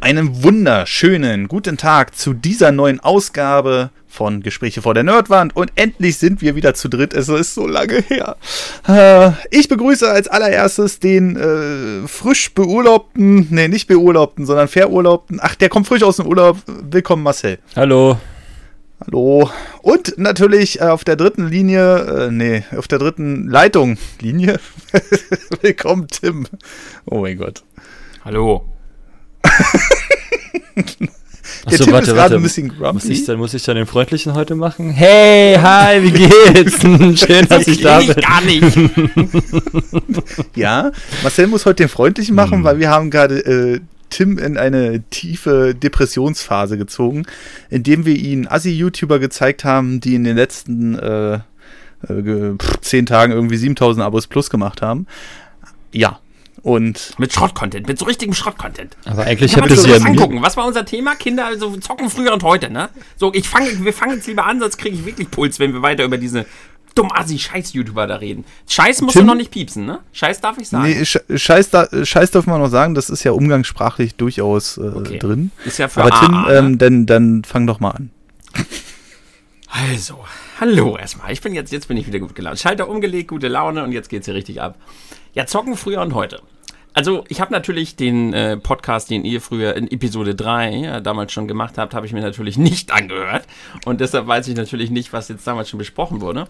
einen wunderschönen guten Tag zu dieser neuen Ausgabe von Gespräche vor der Nerdwand und endlich sind wir wieder zu dritt. Es ist so lange her. Äh, ich begrüße als allererstes den äh, frisch beurlaubten, nee, nicht beurlaubten, sondern verurlaubten. Ach, der kommt frisch aus dem Urlaub. Willkommen, Marcel. Hallo. Hallo. Und natürlich äh, auf der dritten Linie, äh, nee, auf der dritten Leitung. Linie? Willkommen, Tim. Oh mein Gott. Hallo. Achso, Tim warte, warte. Ein bisschen grumpy. Muss ich, dann, muss ich dann den Freundlichen heute machen? Hey, hi, wie geht's? Schön, dass ich da bin. gar nicht. ja, Marcel muss heute den Freundlichen machen, hm. weil wir haben gerade äh, Tim in eine tiefe Depressionsphase gezogen, indem wir ihn Assi-YouTuber gezeigt haben, die in den letzten äh, äh, zehn Tagen irgendwie 7000 Abos plus gemacht haben. Ja, und mit Schrott-Content, mit so richtigem Schrott-Content. Aber eigentlich hätte sie ja angucken. Was war unser Thema? Kinder also zocken früher und heute, ne? So, ich fange, wir fangen jetzt lieber an, sonst kriege ich wirklich Puls, wenn wir weiter über diese dumm assi scheiß YouTuber da reden. Scheiß musst Tim? du noch nicht piepsen, ne? Scheiß darf ich sagen. Nee, Scheiß, da, Scheiß darf man noch sagen, das ist ja umgangssprachlich durchaus äh, okay. drin. Ist ja für Aber Tim, ne? ähm, dann, dann fang doch mal an. Also, hallo erstmal. Ich bin jetzt, jetzt bin ich wieder gut gelaunt. Schalter umgelegt, gute Laune und jetzt geht's hier richtig ab. Ja, zocken früher und heute. Also, ich habe natürlich den äh, Podcast, den ihr früher in Episode 3 ja, damals schon gemacht habt, habe ich mir natürlich nicht angehört. Und deshalb weiß ich natürlich nicht, was jetzt damals schon besprochen wurde.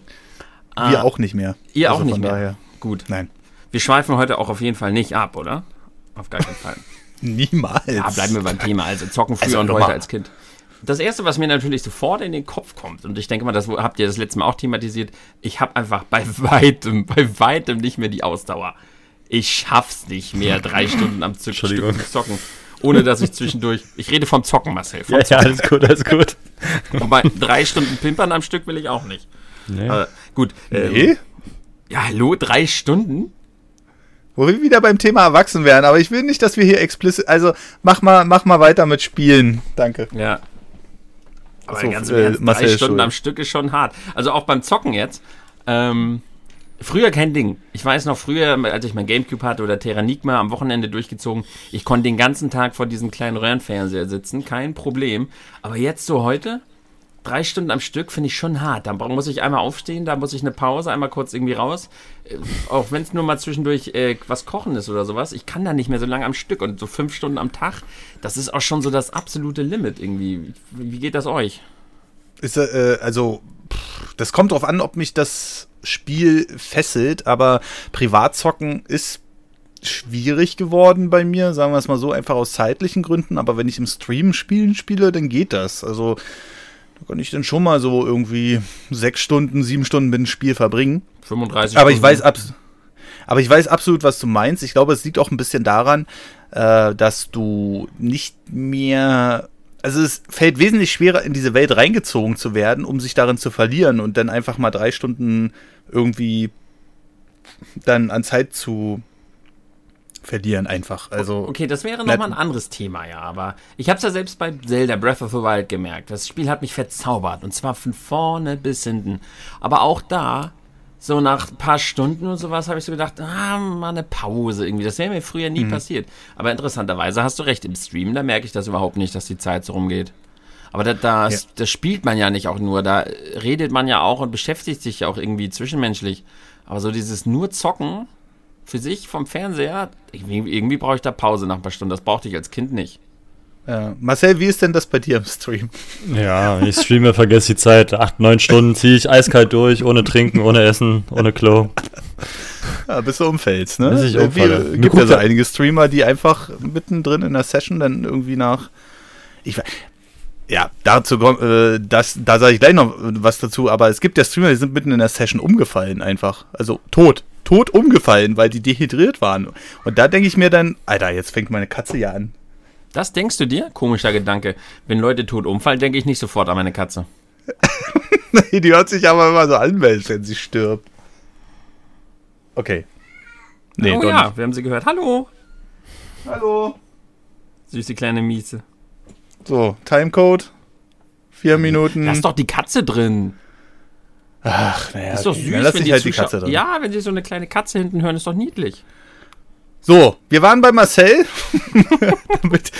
Wir ah, auch nicht mehr. Ihr also auch nicht mehr. Daher. Gut. Nein. Wir schweifen heute auch auf jeden Fall nicht ab, oder? Auf gar keinen Fall. Niemals. Ja, bleiben wir beim Thema. Also zocken früher also, und heute als Kind. Das erste, was mir natürlich sofort in den Kopf kommt, und ich denke mal, das habt ihr das letzte Mal auch thematisiert, ich habe einfach bei weitem, bei weitem nicht mehr die Ausdauer. Ich schaff's nicht mehr, drei Stunden am Stück zu zocken. Ohne dass ich zwischendurch. Ich rede vom Zocken, Marcel. Vom ja, Zocken. ja, alles gut, alles gut. Wobei, drei Stunden Pimpern am Stück will ich auch nicht. Nee. Äh, gut. Nee? ja, hallo, drei Stunden? Wo wir wieder beim Thema erwachsen werden, aber ich will nicht, dass wir hier explizit. Also mach mal, mach mal weiter mit Spielen. Danke. Ja. Aber so, ganz äh, drei Stunden schuld. am Stück ist schon hart. Also auch beim Zocken jetzt. Ähm, Früher kein Ding. Ich weiß noch früher, als ich mein Gamecube hatte oder Terranigma am Wochenende durchgezogen, ich konnte den ganzen Tag vor diesem kleinen Röhrenfernseher sitzen, kein Problem. Aber jetzt so heute, drei Stunden am Stück finde ich schon hart. Da muss ich einmal aufstehen, da muss ich eine Pause, einmal kurz irgendwie raus. Äh, auch wenn es nur mal zwischendurch äh, was kochen ist oder sowas. Ich kann da nicht mehr so lange am Stück und so fünf Stunden am Tag, das ist auch schon so das absolute Limit irgendwie. Wie geht das euch? Ist, äh, also, das kommt drauf an, ob mich das Spiel fesselt, aber Privatzocken ist schwierig geworden bei mir, sagen wir es mal so, einfach aus zeitlichen Gründen. Aber wenn ich im Stream spielen spiele, dann geht das. Also da kann ich dann schon mal so irgendwie sechs Stunden, sieben Stunden mit dem Spiel verbringen. 35 Aber ich weiß aber ich weiß absolut, was du meinst. Ich glaube, es liegt auch ein bisschen daran, äh, dass du nicht mehr also es fällt wesentlich schwerer, in diese Welt reingezogen zu werden, um sich darin zu verlieren und dann einfach mal drei Stunden irgendwie dann an Zeit zu verlieren einfach. Also okay, das wäre nochmal ein anderes Thema, ja. Aber ich habe es ja selbst bei Zelda Breath of the Wild gemerkt. Das Spiel hat mich verzaubert und zwar von vorne bis hinten. Aber auch da so nach ein paar Stunden und sowas habe ich so gedacht, ah, mal eine Pause irgendwie. Das wäre mir früher nie mhm. passiert. Aber interessanterweise hast du recht, im Stream, da merke ich das überhaupt nicht, dass die Zeit so rumgeht. Aber da, das, ja. das spielt man ja nicht auch nur, da redet man ja auch und beschäftigt sich ja auch irgendwie zwischenmenschlich. Aber so dieses nur Zocken für sich vom Fernseher, irgendwie, irgendwie brauche ich da Pause nach ein paar Stunden. Das brauchte ich als Kind nicht. Ja. Marcel, wie ist denn das bei dir im Stream? Ja, ich streame, vergesse die Zeit. Acht, neun Stunden ziehe ich eiskalt durch, ohne Trinken, ohne Essen, ohne Klo. Ja, bis du umfällst, ne? Bis ich umfalle. Es gibt ja so einige Streamer, die einfach mittendrin in der Session dann irgendwie nach. Ich, ja, dazu kommt, äh, das, da sage ich gleich noch was dazu, aber es gibt ja Streamer, die sind mitten in der Session umgefallen einfach. Also tot. Tot umgefallen, weil die dehydriert waren. Und da denke ich mir dann, Alter, jetzt fängt meine Katze ja an. Das denkst du dir? Komischer Gedanke. Wenn Leute tot umfallen, denke ich nicht sofort an meine Katze. nee, die hört sich aber immer so an, wenn sie stirbt. Okay. Nee, oh ja, nicht. wir haben sie gehört. Hallo. Hallo. Süße kleine Miese. So, Timecode. Vier Minuten. Lass doch die Katze drin. Ach, naja. Ist doch süß, wenn die, halt die Katze drin. Ja, wenn sie so eine kleine Katze hinten hören, ist doch niedlich. So, wir waren bei Marcel. damit,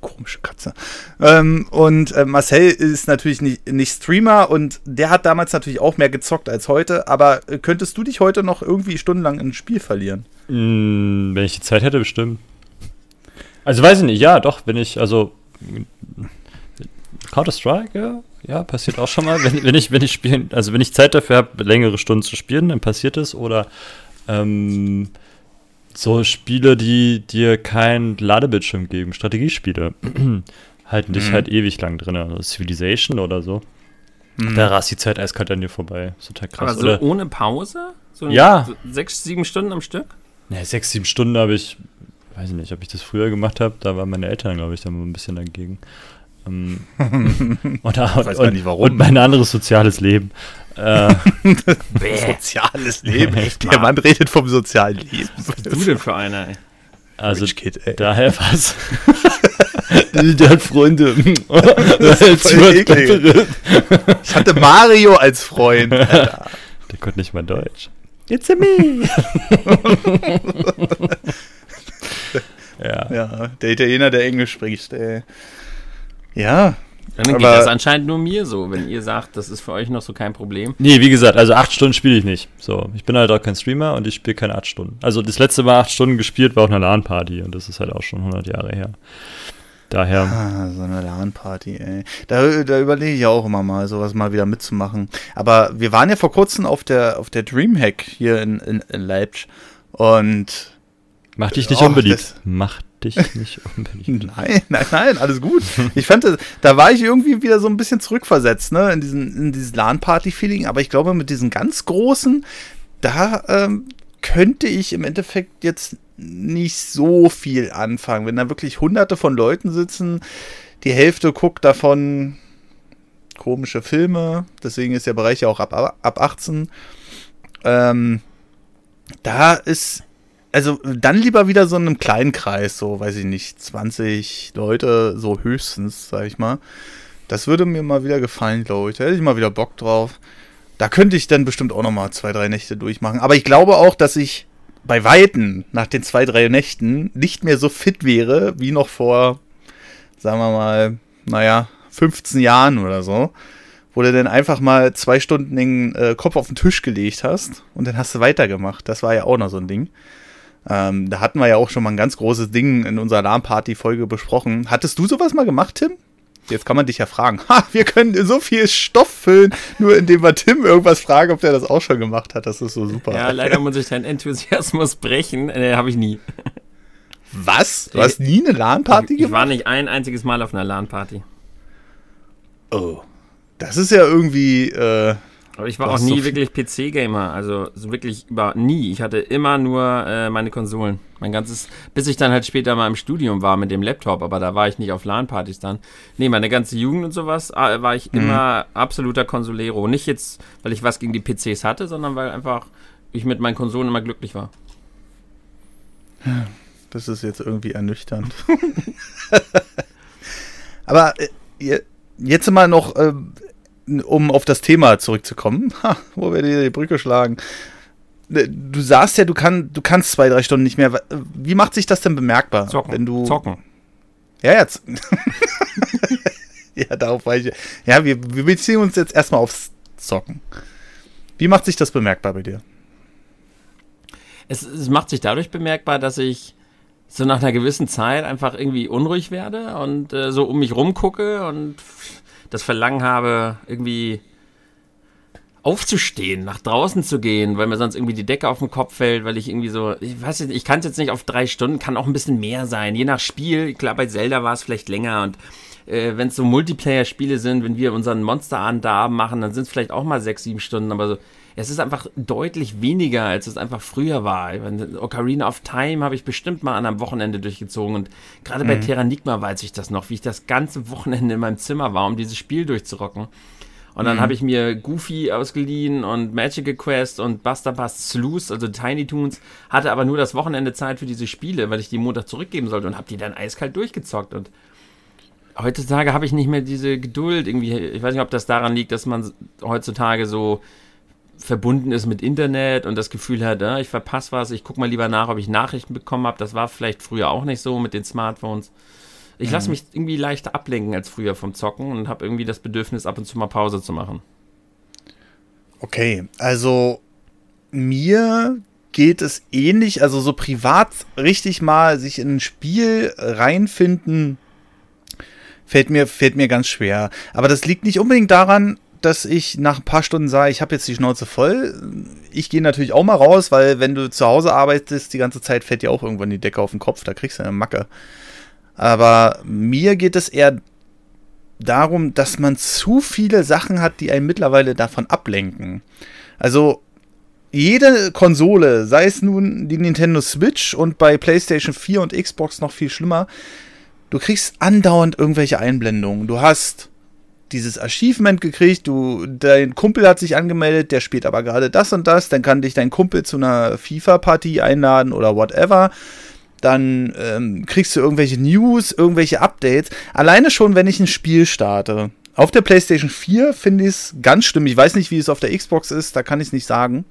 Komische Katze. Ähm, und äh, Marcel ist natürlich nicht, nicht Streamer und der hat damals natürlich auch mehr gezockt als heute. Aber äh, könntest du dich heute noch irgendwie stundenlang in ein Spiel verlieren? Mm, wenn ich die Zeit hätte, bestimmt. Also weiß ich nicht, ja, doch, wenn ich, also Counter-Strike, ja, ja, passiert auch schon mal. Wenn, wenn ich, wenn ich spielen, also wenn ich Zeit dafür habe, längere Stunden zu spielen, dann passiert es. Oder ähm, so Spiele, die dir kein Ladebildschirm geben, Strategiespiele, halten dich mhm. halt ewig lang drin. Also Civilization oder so. Mhm. Da rast die Zeit eiskalt an dir vorbei. So total krass. Aber so oder, ohne Pause? So ja. So sechs, sieben Stunden am Stück? Ne, sechs, sieben Stunden habe ich, weiß ich nicht, ob ich das früher gemacht habe. Da waren meine Eltern, glaube ich, da mal ein bisschen dagegen. Ähm, und, weiß und, nicht warum. und mein anderes soziales Leben. Äh, soziales Leben. Der Mann redet vom sozialen Leben. Was bist du denn für einer? Ey? Also Kid, daher was. Der hat Freunde. ich hatte Mario als Freund. Alter. Der konnte nicht mal Deutsch. It's a me. ja. ja, der Italiener, der Englisch spricht. Ey. Ja. Dann geht das anscheinend nur mir so, wenn ihr sagt, das ist für euch noch so kein Problem. Nee, wie gesagt, also acht Stunden spiele ich nicht. So, ich bin halt auch kein Streamer und ich spiele keine acht Stunden. Also das letzte Mal acht Stunden gespielt war auf einer LAN-Party und das ist halt auch schon 100 Jahre her. Daher. Ah, so eine LAN-Party, ey. Da, da überlege ich auch immer mal, sowas mal wieder mitzumachen. Aber wir waren ja vor kurzem auf der, auf der Dreamhack hier in, in, in Leipzig und. Macht dich nicht oh, unbeliebt. Macht dich nicht unbedingt. nein, nein, nein, alles gut. Ich fand, da war ich irgendwie wieder so ein bisschen zurückversetzt, ne, in, diesen, in dieses LAN-Party-Feeling. Aber ich glaube, mit diesen ganz großen, da ähm, könnte ich im Endeffekt jetzt nicht so viel anfangen. Wenn da wirklich hunderte von Leuten sitzen, die Hälfte guckt davon komische Filme, deswegen ist der Bereich ja auch ab, ab 18. Ähm, da ist also dann lieber wieder so in einem kleinen Kreis, so weiß ich nicht, 20 Leute, so höchstens, sag ich mal. Das würde mir mal wieder gefallen, glaube ich. Da hätte ich mal wieder Bock drauf. Da könnte ich dann bestimmt auch noch mal zwei, drei Nächte durchmachen. Aber ich glaube auch, dass ich bei Weitem nach den zwei, drei Nächten nicht mehr so fit wäre, wie noch vor, sagen wir mal, naja, 15 Jahren oder so. Wo du dann einfach mal zwei Stunden den äh, Kopf auf den Tisch gelegt hast und dann hast du weitergemacht. Das war ja auch noch so ein Ding. Ähm, da hatten wir ja auch schon mal ein ganz großes Ding in unserer Alarmparty-Folge besprochen. Hattest du sowas mal gemacht, Tim? Jetzt kann man dich ja fragen. Ha, wir können so viel Stoff füllen, nur indem wir Tim irgendwas fragen, ob der das auch schon gemacht hat. Das ist so super. Ja, leider muss ich deinen Enthusiasmus brechen. Äh, Habe ich nie. Was? Du hast nie eine LAN-Party gemacht? Ich war nicht ein einziges Mal auf einer LAN-Party. Oh. Das ist ja irgendwie. Äh, aber ich war auch nie so wirklich PC-Gamer, also so wirklich über nie. Ich hatte immer nur äh, meine Konsolen. Mein ganzes, bis ich dann halt später mal im Studium war mit dem Laptop, aber da war ich nicht auf LAN-Partys dann. Nee, meine ganze Jugend und sowas äh, war ich mhm. immer absoluter Konsolero. Nicht jetzt, weil ich was gegen die PCs hatte, sondern weil einfach ich mit meinen Konsolen immer glücklich war. Das ist jetzt irgendwie ernüchternd. aber äh, jetzt mal noch äh, um auf das Thema zurückzukommen, ha, wo wir die, die Brücke schlagen. Äh, du sagst ja, du, kann, du kannst zwei, drei Stunden nicht mehr. Wie macht sich das denn bemerkbar? Zocken. Wenn du Zocken. Ja, jetzt. ja, darauf war ich. Ja, wir, wir beziehen uns jetzt erstmal aufs Zocken. Wie macht sich das bemerkbar bei dir? Es, es macht sich dadurch bemerkbar, dass ich so nach einer gewissen Zeit einfach irgendwie unruhig werde und äh, so um mich rumgucke und das Verlangen habe, irgendwie aufzustehen, nach draußen zu gehen, weil mir sonst irgendwie die Decke auf den Kopf fällt, weil ich irgendwie so, ich weiß nicht, ich kann es jetzt nicht auf drei Stunden, kann auch ein bisschen mehr sein, je nach Spiel. Klar, bei Zelda war es vielleicht länger und äh, wenn es so Multiplayer-Spiele sind, wenn wir unseren Monsterabend da machen, dann sind es vielleicht auch mal sechs, sieben Stunden, aber so, es ist einfach deutlich weniger, als es einfach früher war. Ocarina of Time habe ich bestimmt mal an einem Wochenende durchgezogen und gerade mhm. bei Terranigma weiß ich das noch, wie ich das ganze Wochenende in meinem Zimmer war, um dieses Spiel durchzurocken. Und dann mhm. habe ich mir Goofy ausgeliehen und Magical Quest und Buster Bust Sleuth, also Tiny Toons, hatte aber nur das Wochenende Zeit für diese Spiele, weil ich die Montag zurückgeben sollte und habe die dann eiskalt durchgezockt. Und heutzutage habe ich nicht mehr diese Geduld irgendwie. Ich weiß nicht, ob das daran liegt, dass man heutzutage so verbunden ist mit Internet und das Gefühl hat, äh, ich verpasse was, ich gucke mal lieber nach, ob ich Nachrichten bekommen habe. Das war vielleicht früher auch nicht so mit den Smartphones. Ich lasse mich irgendwie leichter ablenken als früher vom Zocken und habe irgendwie das Bedürfnis, ab und zu mal Pause zu machen. Okay, also mir geht es ähnlich, also so privat richtig mal sich in ein Spiel reinfinden, fällt mir, fällt mir ganz schwer. Aber das liegt nicht unbedingt daran, dass ich nach ein paar Stunden sage, ich habe jetzt die Schnauze voll. Ich gehe natürlich auch mal raus, weil wenn du zu Hause arbeitest, die ganze Zeit fällt dir auch irgendwann die Decke auf den Kopf, da kriegst du eine Macke. Aber mir geht es eher darum, dass man zu viele Sachen hat, die einen mittlerweile davon ablenken. Also jede Konsole, sei es nun die Nintendo Switch und bei PlayStation 4 und Xbox noch viel schlimmer, du kriegst andauernd irgendwelche Einblendungen. Du hast dieses Achievement gekriegt, du, dein Kumpel hat sich angemeldet, der spielt aber gerade das und das, dann kann dich dein Kumpel zu einer FIFA-Partie einladen oder whatever dann ähm, kriegst du irgendwelche News, irgendwelche Updates. Alleine schon, wenn ich ein Spiel starte. Auf der PlayStation 4 finde ich es ganz schlimm. Ich weiß nicht, wie es auf der Xbox ist, da kann ich es nicht sagen.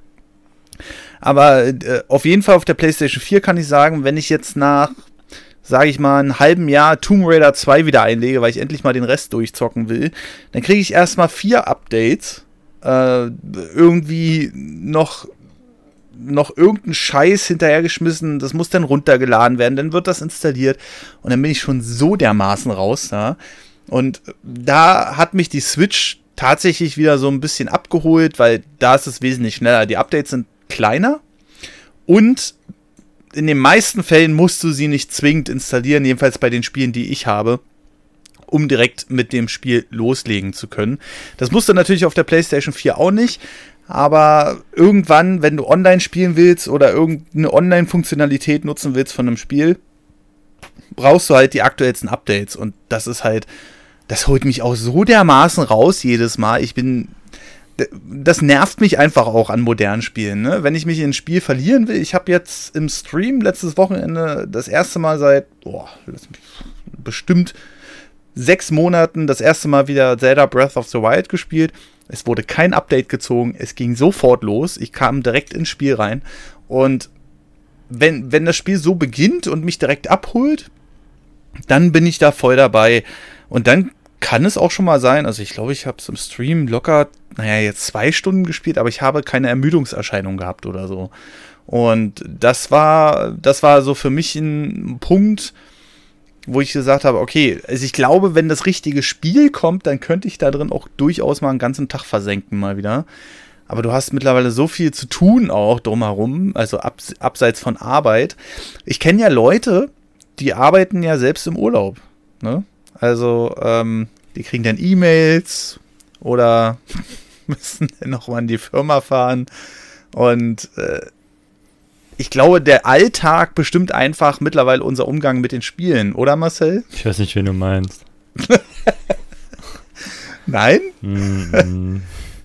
Aber äh, auf jeden Fall auf der PlayStation 4 kann ich sagen, wenn ich jetzt nach, sage ich mal, einem halben Jahr Tomb Raider 2 wieder einlege, weil ich endlich mal den Rest durchzocken will, dann kriege ich erstmal vier Updates. Äh, irgendwie noch noch irgendeinen Scheiß hinterhergeschmissen, das muss dann runtergeladen werden, dann wird das installiert und dann bin ich schon so dermaßen raus Ja? Und da hat mich die Switch tatsächlich wieder so ein bisschen abgeholt, weil da ist es wesentlich schneller. Die Updates sind kleiner und in den meisten Fällen musst du sie nicht zwingend installieren, jedenfalls bei den Spielen, die ich habe um direkt mit dem Spiel loslegen zu können. Das musst du natürlich auf der PlayStation 4 auch nicht. Aber irgendwann, wenn du online spielen willst oder irgendeine Online-Funktionalität nutzen willst von einem Spiel, brauchst du halt die aktuellsten Updates. Und das ist halt, das holt mich auch so dermaßen raus jedes Mal. Ich bin, das nervt mich einfach auch an modernen Spielen. Ne? Wenn ich mich in ein Spiel verlieren will, ich habe jetzt im Stream letztes Wochenende das erste Mal seit, boah, bestimmt sechs Monaten das erste Mal wieder Zelda Breath of the Wild gespielt. Es wurde kein Update gezogen. Es ging sofort los. Ich kam direkt ins Spiel rein. Und wenn, wenn das Spiel so beginnt und mich direkt abholt, dann bin ich da voll dabei. Und dann kann es auch schon mal sein, also ich glaube, ich habe es im Stream locker, naja, jetzt zwei Stunden gespielt, aber ich habe keine Ermüdungserscheinung gehabt oder so. Und das war, das war so für mich ein Punkt, wo ich gesagt habe, okay, also ich glaube, wenn das richtige Spiel kommt, dann könnte ich da drin auch durchaus mal einen ganzen Tag versenken mal wieder. Aber du hast mittlerweile so viel zu tun auch drumherum, also abs abseits von Arbeit. Ich kenne ja Leute, die arbeiten ja selbst im Urlaub. Ne? Also, ähm, die kriegen dann E-Mails oder müssen dann noch mal in die Firma fahren. Und äh, ich glaube, der Alltag bestimmt einfach mittlerweile unser Umgang mit den Spielen, oder Marcel? Ich weiß nicht, wen du meinst. Nein? Mm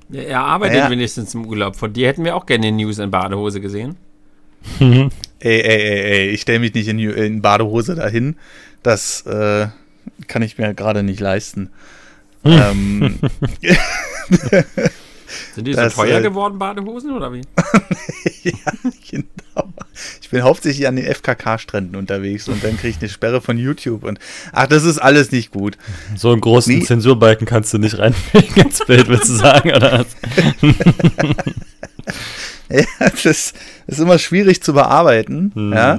ja, er arbeitet ja. wenigstens im Urlaub. Von dir hätten wir auch gerne News in Badehose gesehen. ey, ey, ey, ey, ich stelle mich nicht in, in, Badehose dahin. Das äh, kann ich mir gerade nicht leisten. ähm, Sind die so teuer äh, geworden, Badehosen, oder wie? ja, genau. Ich bin hauptsächlich an den FKK-Stränden unterwegs und dann kriege ich eine Sperre von YouTube und ach, das ist alles nicht gut. So einen großen nee. Zensurbalken kannst du nicht reinlegen ins Bild, willst du sagen, oder was? ja, das ist, das ist immer schwierig zu bearbeiten, hm. ja.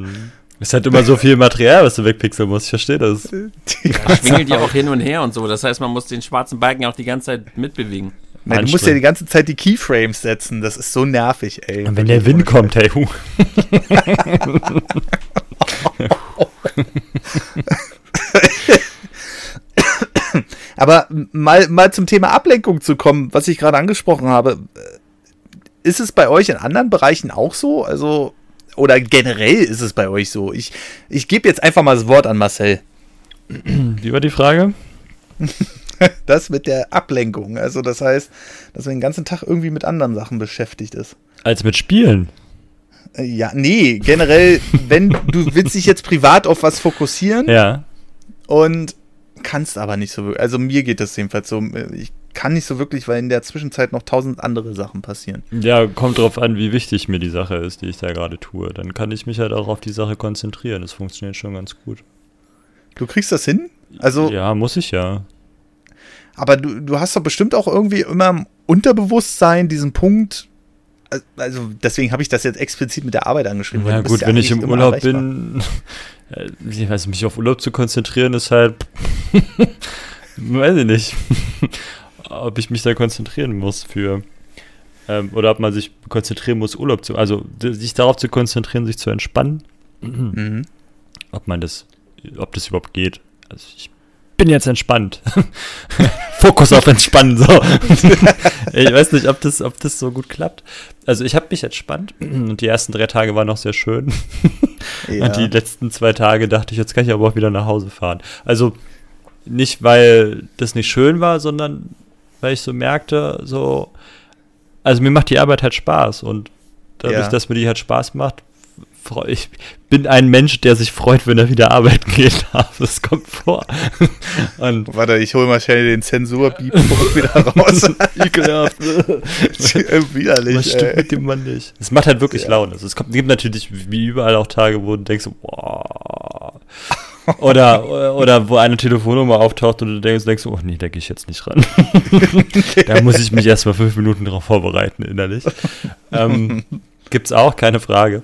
Es hat immer so viel Material, was du wegpixeln musst. Ich verstehe das. Ja, schwingelt ja auch hin und her und so. Das heißt, man muss den schwarzen Balken auch die ganze Zeit mitbewegen. Nein, du musst ja die ganze Zeit die Keyframes setzen. Das ist so nervig, ey. Und wenn der Wind kommt, hey, hu. Aber mal, mal zum Thema Ablenkung zu kommen, was ich gerade angesprochen habe. Ist es bei euch in anderen Bereichen auch so? Also, oder generell ist es bei euch so? Ich, ich gebe jetzt einfach mal das Wort an Marcel. Wie war die Frage? das mit der Ablenkung. Also das heißt, dass man den ganzen Tag irgendwie mit anderen Sachen beschäftigt ist. Als mit Spielen? Äh, ja, nee, generell, wenn du willst dich jetzt privat auf was fokussieren. Ja. Und kannst aber nicht so wirklich. Also mir geht das jedenfalls so. Ich kann nicht so wirklich, weil in der Zwischenzeit noch tausend andere Sachen passieren. Ja, kommt drauf an, wie wichtig mir die Sache ist, die ich da gerade tue. Dann kann ich mich halt auch auf die Sache konzentrieren. Das funktioniert schon ganz gut. Du kriegst das hin? Also. Ja, muss ich ja. Aber du, du hast doch bestimmt auch irgendwie immer im Unterbewusstsein diesen Punkt, also deswegen habe ich das jetzt explizit mit der Arbeit angeschrieben. Ja gut, ja wenn ich im Urlaub erreichbar. bin, äh, ich weiß, mich auf Urlaub zu konzentrieren ist halt, weiß ich nicht, ob ich mich da konzentrieren muss für, ähm, oder ob man sich konzentrieren muss, Urlaub zu, also sich darauf zu konzentrieren, sich zu entspannen, mhm. ob man das, ob das überhaupt geht. Also ich bin jetzt entspannt. Fokus auf entspannen, so. ich weiß nicht, ob das, ob das so gut klappt. Also ich habe mich entspannt und die ersten drei Tage waren noch sehr schön. Ja. Und die letzten zwei Tage dachte ich, jetzt kann ich aber auch wieder nach Hause fahren. Also nicht, weil das nicht schön war, sondern weil ich so merkte, so, also mir macht die Arbeit halt Spaß und dadurch, ja. dass mir die halt Spaß macht, ich bin ein Mensch, der sich freut, wenn er wieder arbeiten geht. Das kommt vor. Und Warte, ich hole mal schnell den Zensur-Beep wieder raus. Ekelhaft. Widerlich. Was stimmt mit dem Mann nicht? Es macht halt wirklich ja. Laune. Also es kommt, gibt natürlich wie überall auch Tage, wo du denkst, boah. Oder, oder wo eine Telefonnummer auftaucht und du denkst, denkst oh nee, da gehe ich jetzt nicht ran. da muss ich mich erstmal fünf Minuten darauf vorbereiten, innerlich. Ähm, gibt's auch, keine Frage.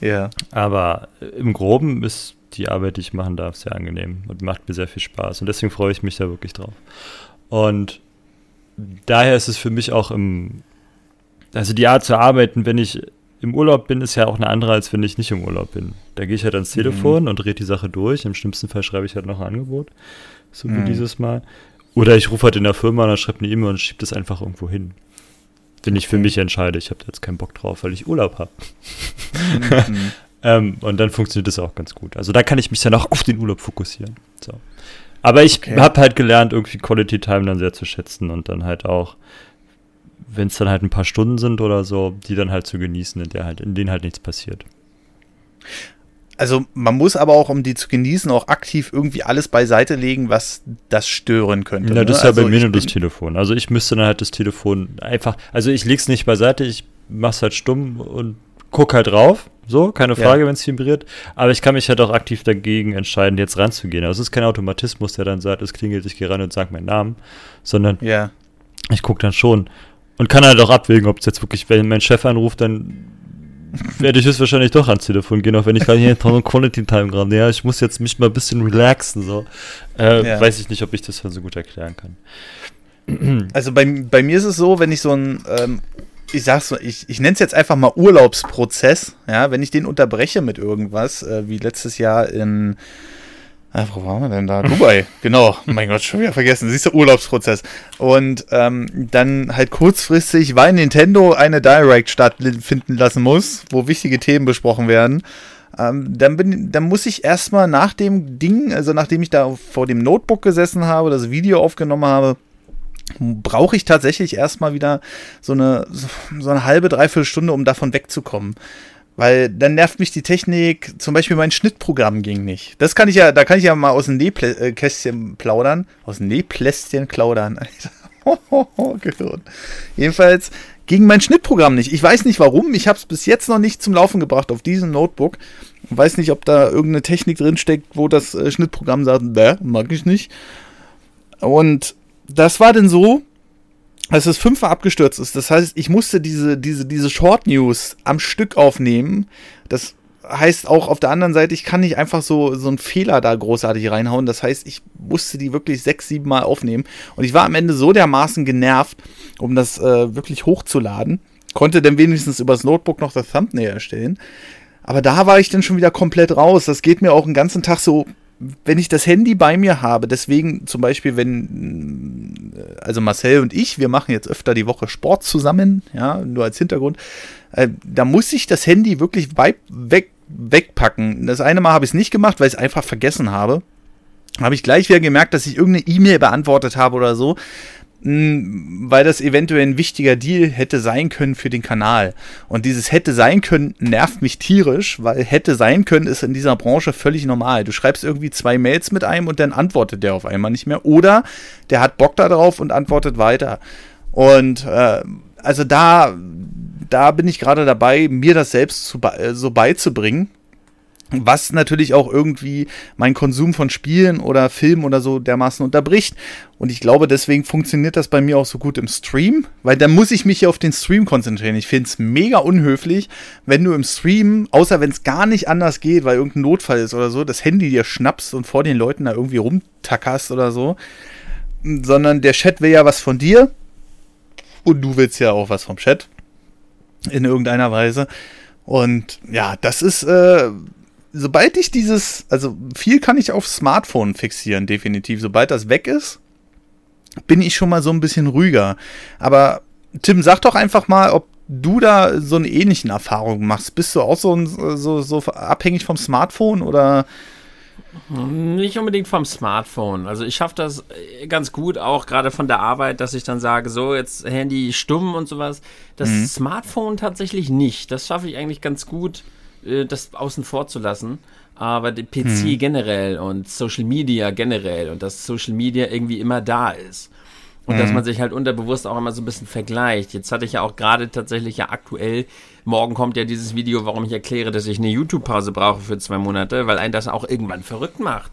Ja. Aber im Groben ist die Arbeit, die ich machen darf, sehr angenehm und macht mir sehr viel Spaß. Und deswegen freue ich mich da wirklich drauf. Und daher ist es für mich auch im, also die Art zu arbeiten, wenn ich im Urlaub bin, ist ja auch eine andere, als wenn ich nicht im Urlaub bin. Da gehe ich halt ans Telefon mhm. und drehe die Sache durch. Im schlimmsten Fall schreibe ich halt noch ein Angebot, so wie mhm. dieses Mal. Oder ich rufe halt in der Firma und schreibe eine E-Mail und schiebe das einfach irgendwo hin wenn ich für mich entscheide, ich habe jetzt keinen Bock drauf, weil ich Urlaub habe. Mhm. ähm, und dann funktioniert das auch ganz gut. Also da kann ich mich dann auch auf den Urlaub fokussieren. So. Aber ich okay. habe halt gelernt, irgendwie Quality Time dann sehr zu schätzen und dann halt auch, wenn es dann halt ein paar Stunden sind oder so, die dann halt zu genießen, in, der halt, in denen halt nichts passiert. Also man muss aber auch, um die zu genießen, auch aktiv irgendwie alles beiseite legen, was das stören könnte. Ja, ne? das ist ja also bei mir nur das Telefon. Also ich müsste dann halt das Telefon einfach, also ich lege es nicht beiseite, ich mache es halt stumm und gucke halt drauf. So, keine Frage, ja. wenn es vibriert. Aber ich kann mich halt auch aktiv dagegen entscheiden, jetzt ranzugehen. Also es ist kein Automatismus, der dann sagt, es klingelt, ich gehe ran und sage meinen Namen, sondern ja. ich gucke dann schon und kann halt auch abwägen, ob es jetzt wirklich, wenn mein Chef anruft, dann werde ich höchstwahrscheinlich doch ans Telefon gehen, auch wenn ich gerade hier in Quality Time gerade, ja, ich muss jetzt mich mal ein bisschen relaxen, so. Äh, ja. Weiß ich nicht, ob ich das so gut erklären kann. Also bei, bei mir ist es so, wenn ich so ein, ähm, ich sag's so, ich, ich nenne es jetzt einfach mal Urlaubsprozess, ja, wenn ich den unterbreche mit irgendwas, äh, wie letztes Jahr in Ah, wo waren wir denn da? Dubai, genau. Mein Gott, schon wieder vergessen. Siehst du, Urlaubsprozess. Und ähm, dann halt kurzfristig, weil Nintendo eine Direct stattfinden lassen muss, wo wichtige Themen besprochen werden. Ähm, dann, bin, dann muss ich erstmal nach dem Ding, also nachdem ich da vor dem Notebook gesessen habe, das Video aufgenommen habe, brauche ich tatsächlich erstmal wieder so eine, so eine halbe, dreiviertel Stunde, um davon wegzukommen. Weil dann nervt mich die Technik, zum Beispiel mein Schnittprogramm ging nicht. Das kann ich ja, da kann ich ja mal aus dem Nähkästchen plaudern. Aus dem Nähplästchen plaudern. Jedenfalls ging mein Schnittprogramm nicht. Ich weiß nicht warum. Ich habe es bis jetzt noch nicht zum Laufen gebracht auf diesem Notebook. Ich weiß nicht, ob da irgendeine Technik drin steckt, wo das äh, Schnittprogramm sagt, bäh, mag ich nicht. Und das war denn so, dass es fünfmal abgestürzt ist. Das heißt, ich musste diese, diese, diese Short News am Stück aufnehmen. Das heißt auch auf der anderen Seite, ich kann nicht einfach so, so einen Fehler da großartig reinhauen. Das heißt, ich musste die wirklich sechs, sieben Mal aufnehmen. Und ich war am Ende so dermaßen genervt, um das äh, wirklich hochzuladen. Konnte dann wenigstens übers Notebook noch das Thumbnail erstellen. Aber da war ich dann schon wieder komplett raus. Das geht mir auch den ganzen Tag so wenn ich das Handy bei mir habe, deswegen zum Beispiel, wenn, äh, also Marcel und ich, wir machen jetzt öfter die Woche Sport zusammen, ja, nur als Hintergrund, äh, da muss ich das Handy wirklich weit weg, wegpacken. Das eine Mal habe ich es nicht gemacht, weil ich es einfach vergessen habe. Habe ich gleich wieder gemerkt, dass ich irgendeine E-Mail beantwortet habe oder so. Weil das eventuell ein wichtiger Deal hätte sein können für den Kanal. Und dieses hätte sein können nervt mich tierisch, weil hätte sein können ist in dieser Branche völlig normal. Du schreibst irgendwie zwei Mails mit einem und dann antwortet der auf einmal nicht mehr. Oder der hat Bock darauf und antwortet weiter. Und äh, also da, da bin ich gerade dabei, mir das selbst zu, so beizubringen was natürlich auch irgendwie meinen Konsum von Spielen oder Filmen oder so dermaßen unterbricht. Und ich glaube, deswegen funktioniert das bei mir auch so gut im Stream, weil dann muss ich mich ja auf den Stream konzentrieren. Ich finde es mega unhöflich, wenn du im Stream, außer wenn es gar nicht anders geht, weil irgendein Notfall ist oder so, das Handy dir schnappst und vor den Leuten da irgendwie rumtackerst oder so. Sondern der Chat will ja was von dir und du willst ja auch was vom Chat. In irgendeiner Weise. Und ja, das ist. Äh, sobald ich dieses, also viel kann ich auf Smartphone fixieren, definitiv. Sobald das weg ist, bin ich schon mal so ein bisschen ruhiger. Aber Tim, sag doch einfach mal, ob du da so eine ähnlichen Erfahrungen machst. Bist du auch so, ein, so, so abhängig vom Smartphone oder? Nicht unbedingt vom Smartphone. Also ich schaffe das äh, ganz gut, auch gerade von der Arbeit, dass ich dann sage, so jetzt Handy stumm und sowas. Das mhm. Smartphone tatsächlich nicht. Das schaffe ich eigentlich ganz gut das außen vor zu lassen. Aber der PC hm. generell und Social Media generell und dass Social Media irgendwie immer da ist. Und mhm. dass man sich halt unterbewusst auch immer so ein bisschen vergleicht. Jetzt hatte ich ja auch gerade tatsächlich ja aktuell, morgen kommt ja dieses Video, warum ich erkläre, dass ich eine YouTube-Pause brauche für zwei Monate, weil ein das auch irgendwann verrückt macht.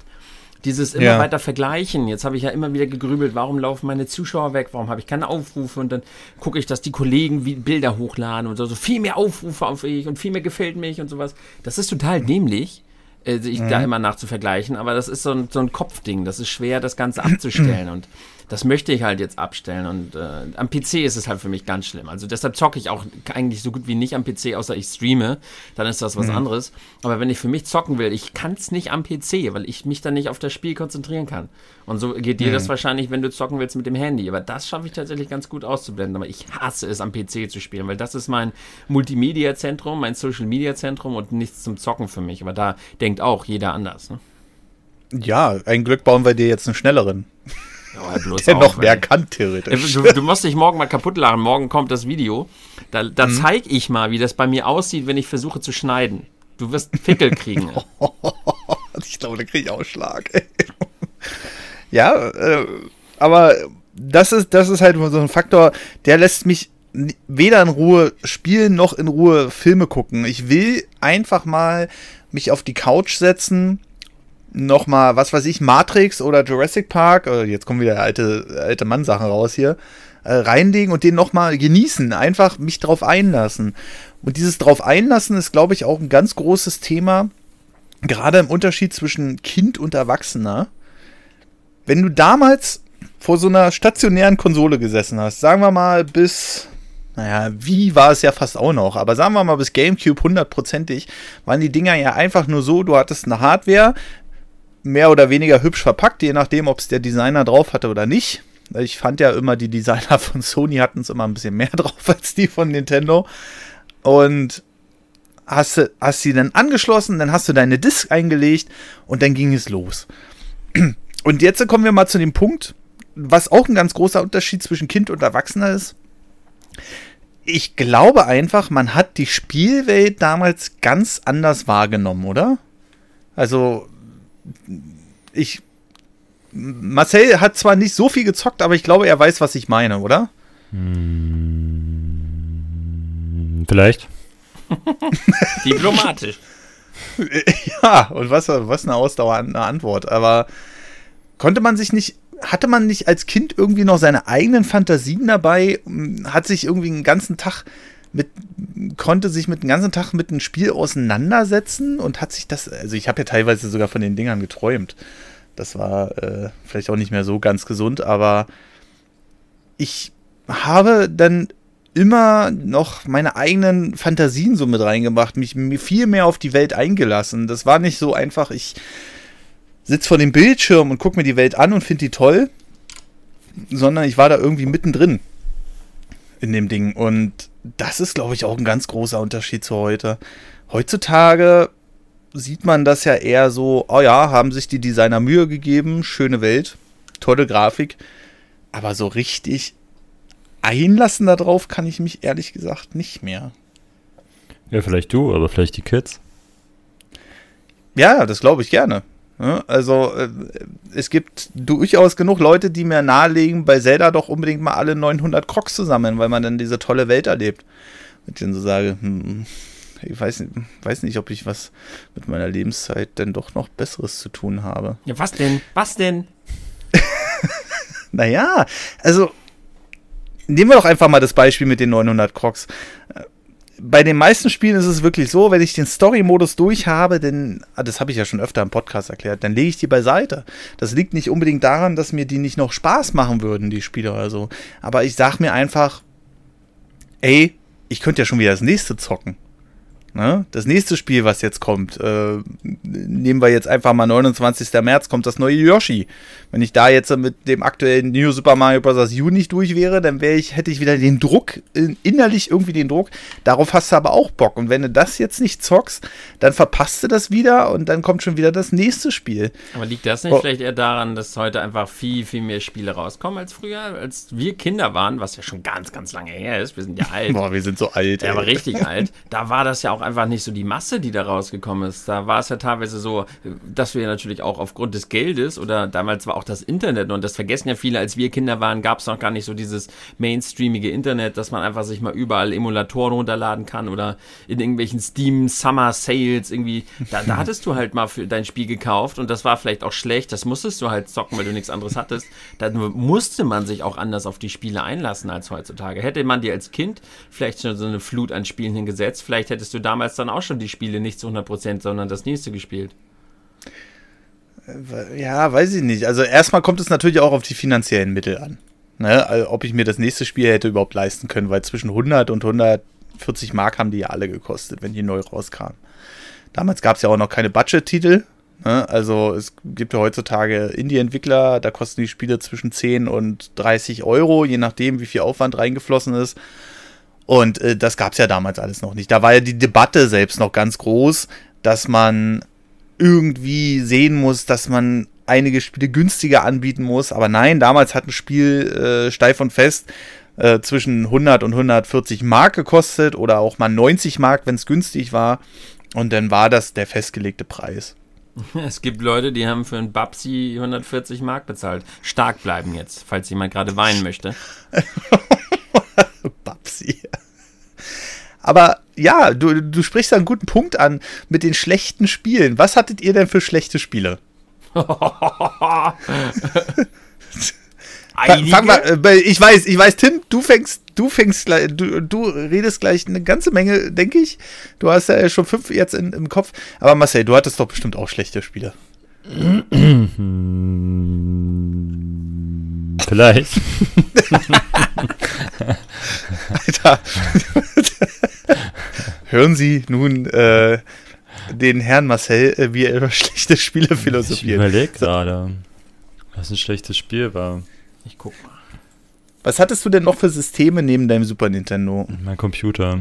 Dieses immer ja. weiter vergleichen. Jetzt habe ich ja immer wieder gegrübelt, warum laufen meine Zuschauer weg, warum habe ich keine Aufrufe und dann gucke ich, dass die Kollegen wie Bilder hochladen und so, so viel mehr Aufrufe auf ich und viel mehr gefällt mich und sowas. Das ist total dämlich, äh, sich mhm. da immer nach zu vergleichen, aber das ist so ein, so ein Kopfding. Das ist schwer, das Ganze abzustellen und das möchte ich halt jetzt abstellen. Und äh, am PC ist es halt für mich ganz schlimm. Also deshalb zocke ich auch eigentlich so gut wie nicht am PC, außer ich streame. Dann ist das was mhm. anderes. Aber wenn ich für mich zocken will, ich kann es nicht am PC, weil ich mich dann nicht auf das Spiel konzentrieren kann. Und so geht dir mhm. das wahrscheinlich, wenn du zocken willst mit dem Handy. Aber das schaffe ich tatsächlich ganz gut auszublenden. Aber ich hasse es am PC zu spielen, weil das ist mein Multimedia-Zentrum, mein Social-Media-Zentrum und nichts zum Zocken für mich. Aber da denkt auch jeder anders. Ne? Ja, ein Glück bauen wir dir jetzt einen schnelleren. Ja, bloß der auf, noch mehr ey. kann, theoretisch. Du, du, musst dich morgen mal kaputt lachen. Morgen kommt das Video. Da, da mhm. zeige ich mal, wie das bei mir aussieht, wenn ich versuche zu schneiden. Du wirst einen Pickel kriegen. ich glaube, da kriege ich Ausschlag. ja, äh, aber das ist, das ist halt so ein Faktor, der lässt mich weder in Ruhe spielen noch in Ruhe Filme gucken. Ich will einfach mal mich auf die Couch setzen nochmal, was weiß ich, Matrix oder Jurassic Park, äh, jetzt kommen wieder alte, alte Mann-Sachen raus hier, äh, reinlegen und den nochmal genießen, einfach mich drauf einlassen. Und dieses drauf einlassen ist, glaube ich, auch ein ganz großes Thema, gerade im Unterschied zwischen Kind und Erwachsener. Wenn du damals vor so einer stationären Konsole gesessen hast, sagen wir mal bis, naja, wie war es ja fast auch noch, aber sagen wir mal bis GameCube hundertprozentig, waren die Dinger ja einfach nur so, du hattest eine Hardware, mehr oder weniger hübsch verpackt, je nachdem, ob es der Designer drauf hatte oder nicht. Ich fand ja immer, die Designer von Sony hatten es immer ein bisschen mehr drauf als die von Nintendo. Und hast du hast sie dann angeschlossen, dann hast du deine Disk eingelegt und dann ging es los. Und jetzt kommen wir mal zu dem Punkt, was auch ein ganz großer Unterschied zwischen Kind und Erwachsener ist. Ich glaube einfach, man hat die Spielwelt damals ganz anders wahrgenommen, oder? Also, ich. Marcel hat zwar nicht so viel gezockt, aber ich glaube, er weiß, was ich meine, oder? Hm, vielleicht. Diplomatisch. ja, und was, was eine ausdauernde Antwort. Aber konnte man sich nicht, hatte man nicht als Kind irgendwie noch seine eigenen Fantasien dabei? Hat sich irgendwie einen ganzen Tag mit, konnte sich mit den ganzen Tag mit einem Spiel auseinandersetzen und hat sich das, also ich habe ja teilweise sogar von den Dingern geträumt. Das war äh, vielleicht auch nicht mehr so ganz gesund, aber ich habe dann immer noch meine eigenen Fantasien so mit reingemacht, mich viel mehr auf die Welt eingelassen. Das war nicht so einfach, ich sitze vor dem Bildschirm und gucke mir die Welt an und finde die toll, sondern ich war da irgendwie mittendrin in dem Ding. Und das ist, glaube ich, auch ein ganz großer Unterschied zu heute. Heutzutage sieht man das ja eher so, oh ja, haben sich die Designer Mühe gegeben, schöne Welt, tolle Grafik. Aber so richtig einlassen darauf kann ich mich ehrlich gesagt nicht mehr. Ja, vielleicht du, aber vielleicht die Kids. Ja, das glaube ich gerne. Ja, also äh, es gibt durchaus genug Leute, die mir nahelegen, bei Zelda doch unbedingt mal alle 900 Crocs zu sammeln, weil man dann diese tolle Welt erlebt. Und ich dann so sage, hm, ich weiß, weiß nicht, ob ich was mit meiner Lebenszeit denn doch noch Besseres zu tun habe. Ja, was denn? Was denn? naja, also nehmen wir doch einfach mal das Beispiel mit den 900 Crocs. Bei den meisten Spielen ist es wirklich so, wenn ich den Story-Modus durch habe, denn, ah, das habe ich ja schon öfter im Podcast erklärt, dann lege ich die beiseite. Das liegt nicht unbedingt daran, dass mir die nicht noch Spaß machen würden, die Spiele oder so. Aber ich sage mir einfach, ey, ich könnte ja schon wieder das nächste zocken. Ne? Das nächste Spiel, was jetzt kommt, äh, nehmen wir jetzt einfach mal 29. März, kommt das neue Yoshi. Wenn ich da jetzt mit dem aktuellen New Super Mario Bros. U nicht durch wäre, dann wäre ich, hätte ich wieder den Druck, innerlich irgendwie den Druck. Darauf hast du aber auch Bock. Und wenn du das jetzt nicht zockst, dann verpasst du das wieder und dann kommt schon wieder das nächste Spiel. Aber liegt das nicht oh. vielleicht eher daran, dass heute einfach viel, viel mehr Spiele rauskommen als früher, als wir Kinder waren, was ja schon ganz, ganz lange her ist. Wir sind ja alt. Boah, wir sind so alt. Ja, aber richtig alt. Da war das ja auch einfach nicht so die Masse, die da rausgekommen ist. Da war es ja teilweise so, dass wir natürlich auch aufgrund des Geldes oder damals war auch das Internet und das vergessen ja viele, als wir Kinder waren, gab es noch gar nicht so dieses mainstreamige Internet, dass man einfach sich mal überall Emulatoren runterladen kann oder in irgendwelchen Steam Summer Sales irgendwie. Da, da hattest du halt mal für dein Spiel gekauft und das war vielleicht auch schlecht. Das musstest du halt zocken, weil du nichts anderes hattest. Dann musste man sich auch anders auf die Spiele einlassen als heutzutage. Hätte man dir als Kind vielleicht schon so eine Flut an Spielen hingesetzt, vielleicht hättest du damals dann auch schon die Spiele nicht zu 100%, sondern das nächste gespielt. Ja, weiß ich nicht. Also erstmal kommt es natürlich auch auf die finanziellen Mittel an. Ne? Also, ob ich mir das nächste Spiel hätte überhaupt leisten können, weil zwischen 100 und 140 Mark haben die ja alle gekostet, wenn die neu rauskamen. Damals gab es ja auch noch keine Budget-Titel. Ne? Also es gibt ja heutzutage Indie-Entwickler, da kosten die Spiele zwischen 10 und 30 Euro, je nachdem, wie viel Aufwand reingeflossen ist. Und äh, das gab es ja damals alles noch nicht. Da war ja die Debatte selbst noch ganz groß, dass man irgendwie sehen muss, dass man einige Spiele günstiger anbieten muss. Aber nein, damals hat ein Spiel äh, steif und fest äh, zwischen 100 und 140 Mark gekostet oder auch mal 90 Mark, wenn es günstig war. Und dann war das der festgelegte Preis. Es gibt Leute, die haben für ein Babsi 140 Mark bezahlt. Stark bleiben jetzt, falls jemand gerade weinen möchte. Babsi. Aber ja, du, du sprichst einen guten Punkt an mit den schlechten Spielen. Was hattet ihr denn für schlechte Spiele? Fang mal, äh, ich weiß, ich weiß, Tim, du fängst, du fängst gleich, du, du redest gleich eine ganze Menge, denke ich. Du hast ja schon fünf jetzt in, im Kopf. Aber Marcel, du hattest doch bestimmt auch schlechte Spiele. Vielleicht. Alter. Hören Sie nun äh, den Herrn Marcel, äh, wie er über schlechte Spiele philosophiert. Ich überlege gerade, was ein schlechtes Spiel war. Ich guck mal. Was hattest du denn noch für Systeme neben deinem Super Nintendo? Mein Computer.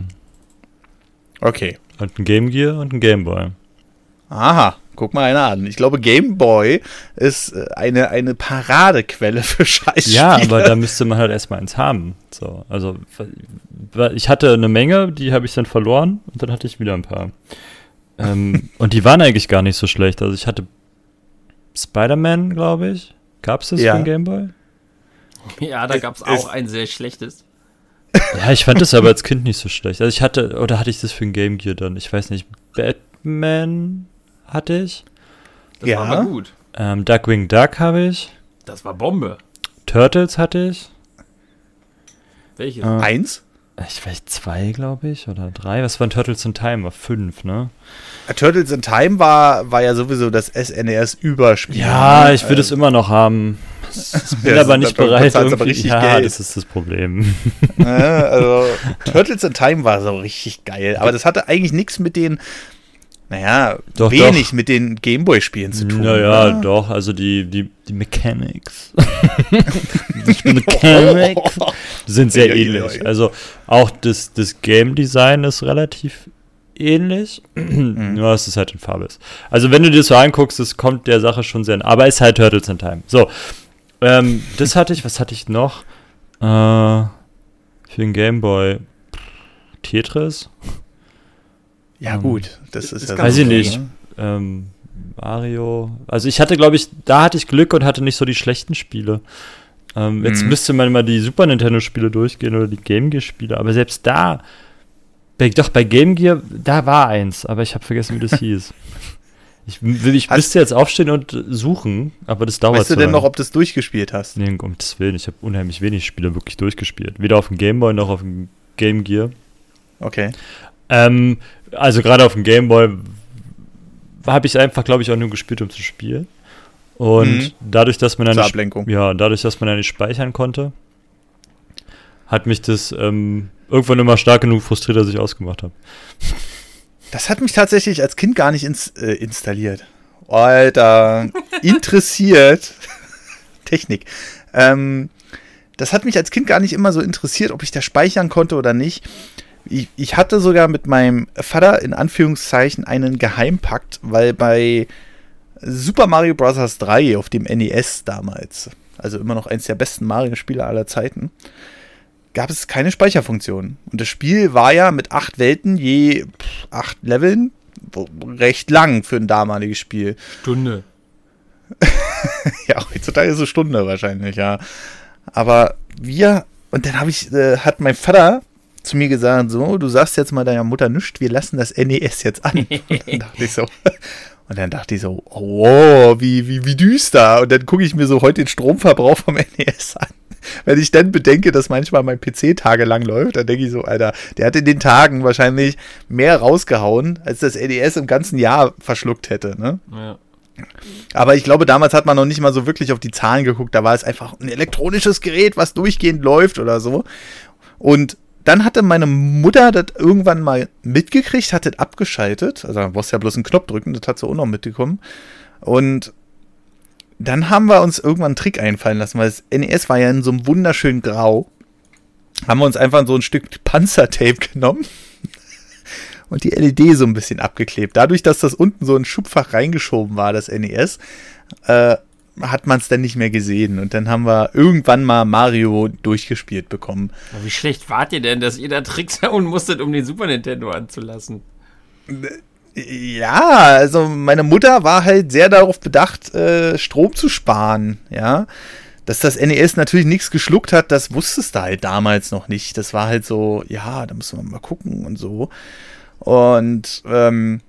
Okay. Und ein Game Gear und ein Game Boy. Aha. Guck mal einer an. Ich glaube, Game Boy ist äh, eine, eine Paradequelle für Scheißspiele. Ja, aber da müsste man halt erstmal eins haben. So, also ich hatte eine Menge, die habe ich dann verloren und dann hatte ich wieder ein paar. Ähm, und die waren eigentlich gar nicht so schlecht. Also ich hatte Spider-Man, glaube ich. Gab es das ja. für den Game Boy? Ja, da gab es auch ein sehr schlechtes. Ja, ich fand das aber als Kind nicht so schlecht. Also ich hatte, oder hatte ich das für ein Game Gear dann? Ich weiß nicht. Batman hatte ich. Das ja. war aber gut. Ähm, Duckwing Duck habe ich. Das war Bombe. Turtles hatte ich. Welches? Äh, Eins? Ich weiß zwei, glaube ich, oder drei. Was waren Turtles in Time? War fünf, ne? Turtles in Time war, war ja sowieso das SNES-Überspiel. Ja, ich würde es immer noch haben. Ich bin ja, aber nicht bereit. Aber richtig ja, Geld. das ist das Problem. Ja, also, Turtles in Time war so richtig geil. Aber das hatte eigentlich nichts mit den naja, doch, wenig doch. mit den Gameboy-Spielen zu tun. Naja, oder? doch, also die, die, die Mechanics. die Mechanics sind sehr ähnlich. Also auch das, das Game Design ist relativ ähnlich. mhm. Nur, dass es halt in Farbe ist. Also wenn du dir das so anguckst, es kommt der Sache schon sehr, aber es ist halt Turtles in Time. So. Ähm, das hatte ich, was hatte ich noch? Äh, für den Gameboy Tetris? Ja, Ähm, gut, das ist, ist ja ganz Weiß ich nicht. ne? Ähm, Mario. Also ich hatte, glaube ich, da hatte ich Glück und hatte nicht so die schlechten Spiele. Ähm, jetzt Mhm. müsste man mal die Super Nintendo-Spiele durchgehen oder die Game Gear-Spiele, aber selbst da, bei, doch bei Game Gear, da war eins, aber ich habe vergessen, wie das hieß. Ich, will- ich Hast- müsste jetzt aufstehen und suchen, aber das dauert Weißt du denn noch, ob du es durchgespielt hast? Nee, um Gottes Willen, ich habe unheimlich wenig Spiele wirklich durchgespielt. Weder auf dem Game Boy noch auf dem Game Gear. Okay. Ähm, also gerade auf dem Game Boy habe ich einfach, glaube ich, auch nur gespielt, um zu spielen. Und Mhm. dadurch, dass man dann Zur nicht, Ablenkung. ja, dadurch, dass man dann nicht speichern konnte, hat mich das ähm, irgendwann immer stark genug frustriert, dass ich ausgemacht habe. Das hat mich tatsächlich als Kind gar nicht ins, äh, installiert. Alter, interessiert. Technik. Ähm, das hat mich als Kind gar nicht immer so interessiert, ob ich da speichern konnte oder nicht. Ich, ich hatte sogar mit meinem Vater in Anführungszeichen einen Geheimpakt, weil bei Super Mario Bros. 3 auf dem NES damals, also immer noch eins der besten Mario-Spiele aller Zeiten, gab es keine Speicherfunktion. Und das Spiel war ja mit acht Welten je acht Leveln recht lang für ein damaliges Spiel. Stunde. Ja, heutzutage ist es Stunde wahrscheinlich, ja. Aber wir, und dann habe ich, äh, hat mein Vater zu mir gesagt, so, du sagst jetzt mal deiner Mutter nichts, wir lassen das NES jetzt an. Und dann dachte ich so, und dann dachte ich so, oh, wie, wie, wie düster. Und dann gucke ich mir so heute den Stromverbrauch vom NES an. Wenn ich dann bedenke, dass manchmal mein PC tagelang läuft, dann denke ich so, Alter, der hat in den Tagen wahrscheinlich mehr rausgehauen, als das NES im ganzen Jahr verschluckt hätte, ne? Ja. Aber ich glaube, damals hat man noch nicht mal so wirklich auf die Zahlen geguckt. Da war es einfach ein elektronisches Gerät, was durchgehend läuft oder so. Und dann hatte meine Mutter das irgendwann mal mitgekriegt, hat das abgeschaltet. Also da brauchst du ja bloß einen Knopf drücken, das hat sie auch noch mitbekommen. Und dann haben wir uns irgendwann einen Trick einfallen lassen, weil das NES war ja in so einem wunderschönen Grau. Haben wir uns einfach so ein Stück Panzertape genommen und die LED so ein bisschen abgeklebt. Dadurch, dass das unten so ein Schubfach reingeschoben war, das NES, äh, hat man es dann nicht mehr gesehen. Und dann haben wir irgendwann mal Mario durchgespielt bekommen. Wie schlecht wart ihr denn, dass ihr da Tricks hauen musstet, um den Super Nintendo anzulassen? Ja, also meine Mutter war halt sehr darauf bedacht, äh, Strom zu sparen, ja. Dass das NES natürlich nichts geschluckt hat, das wusstest du halt damals noch nicht. Das war halt so, ja, da müssen wir mal gucken und so. Und ähm,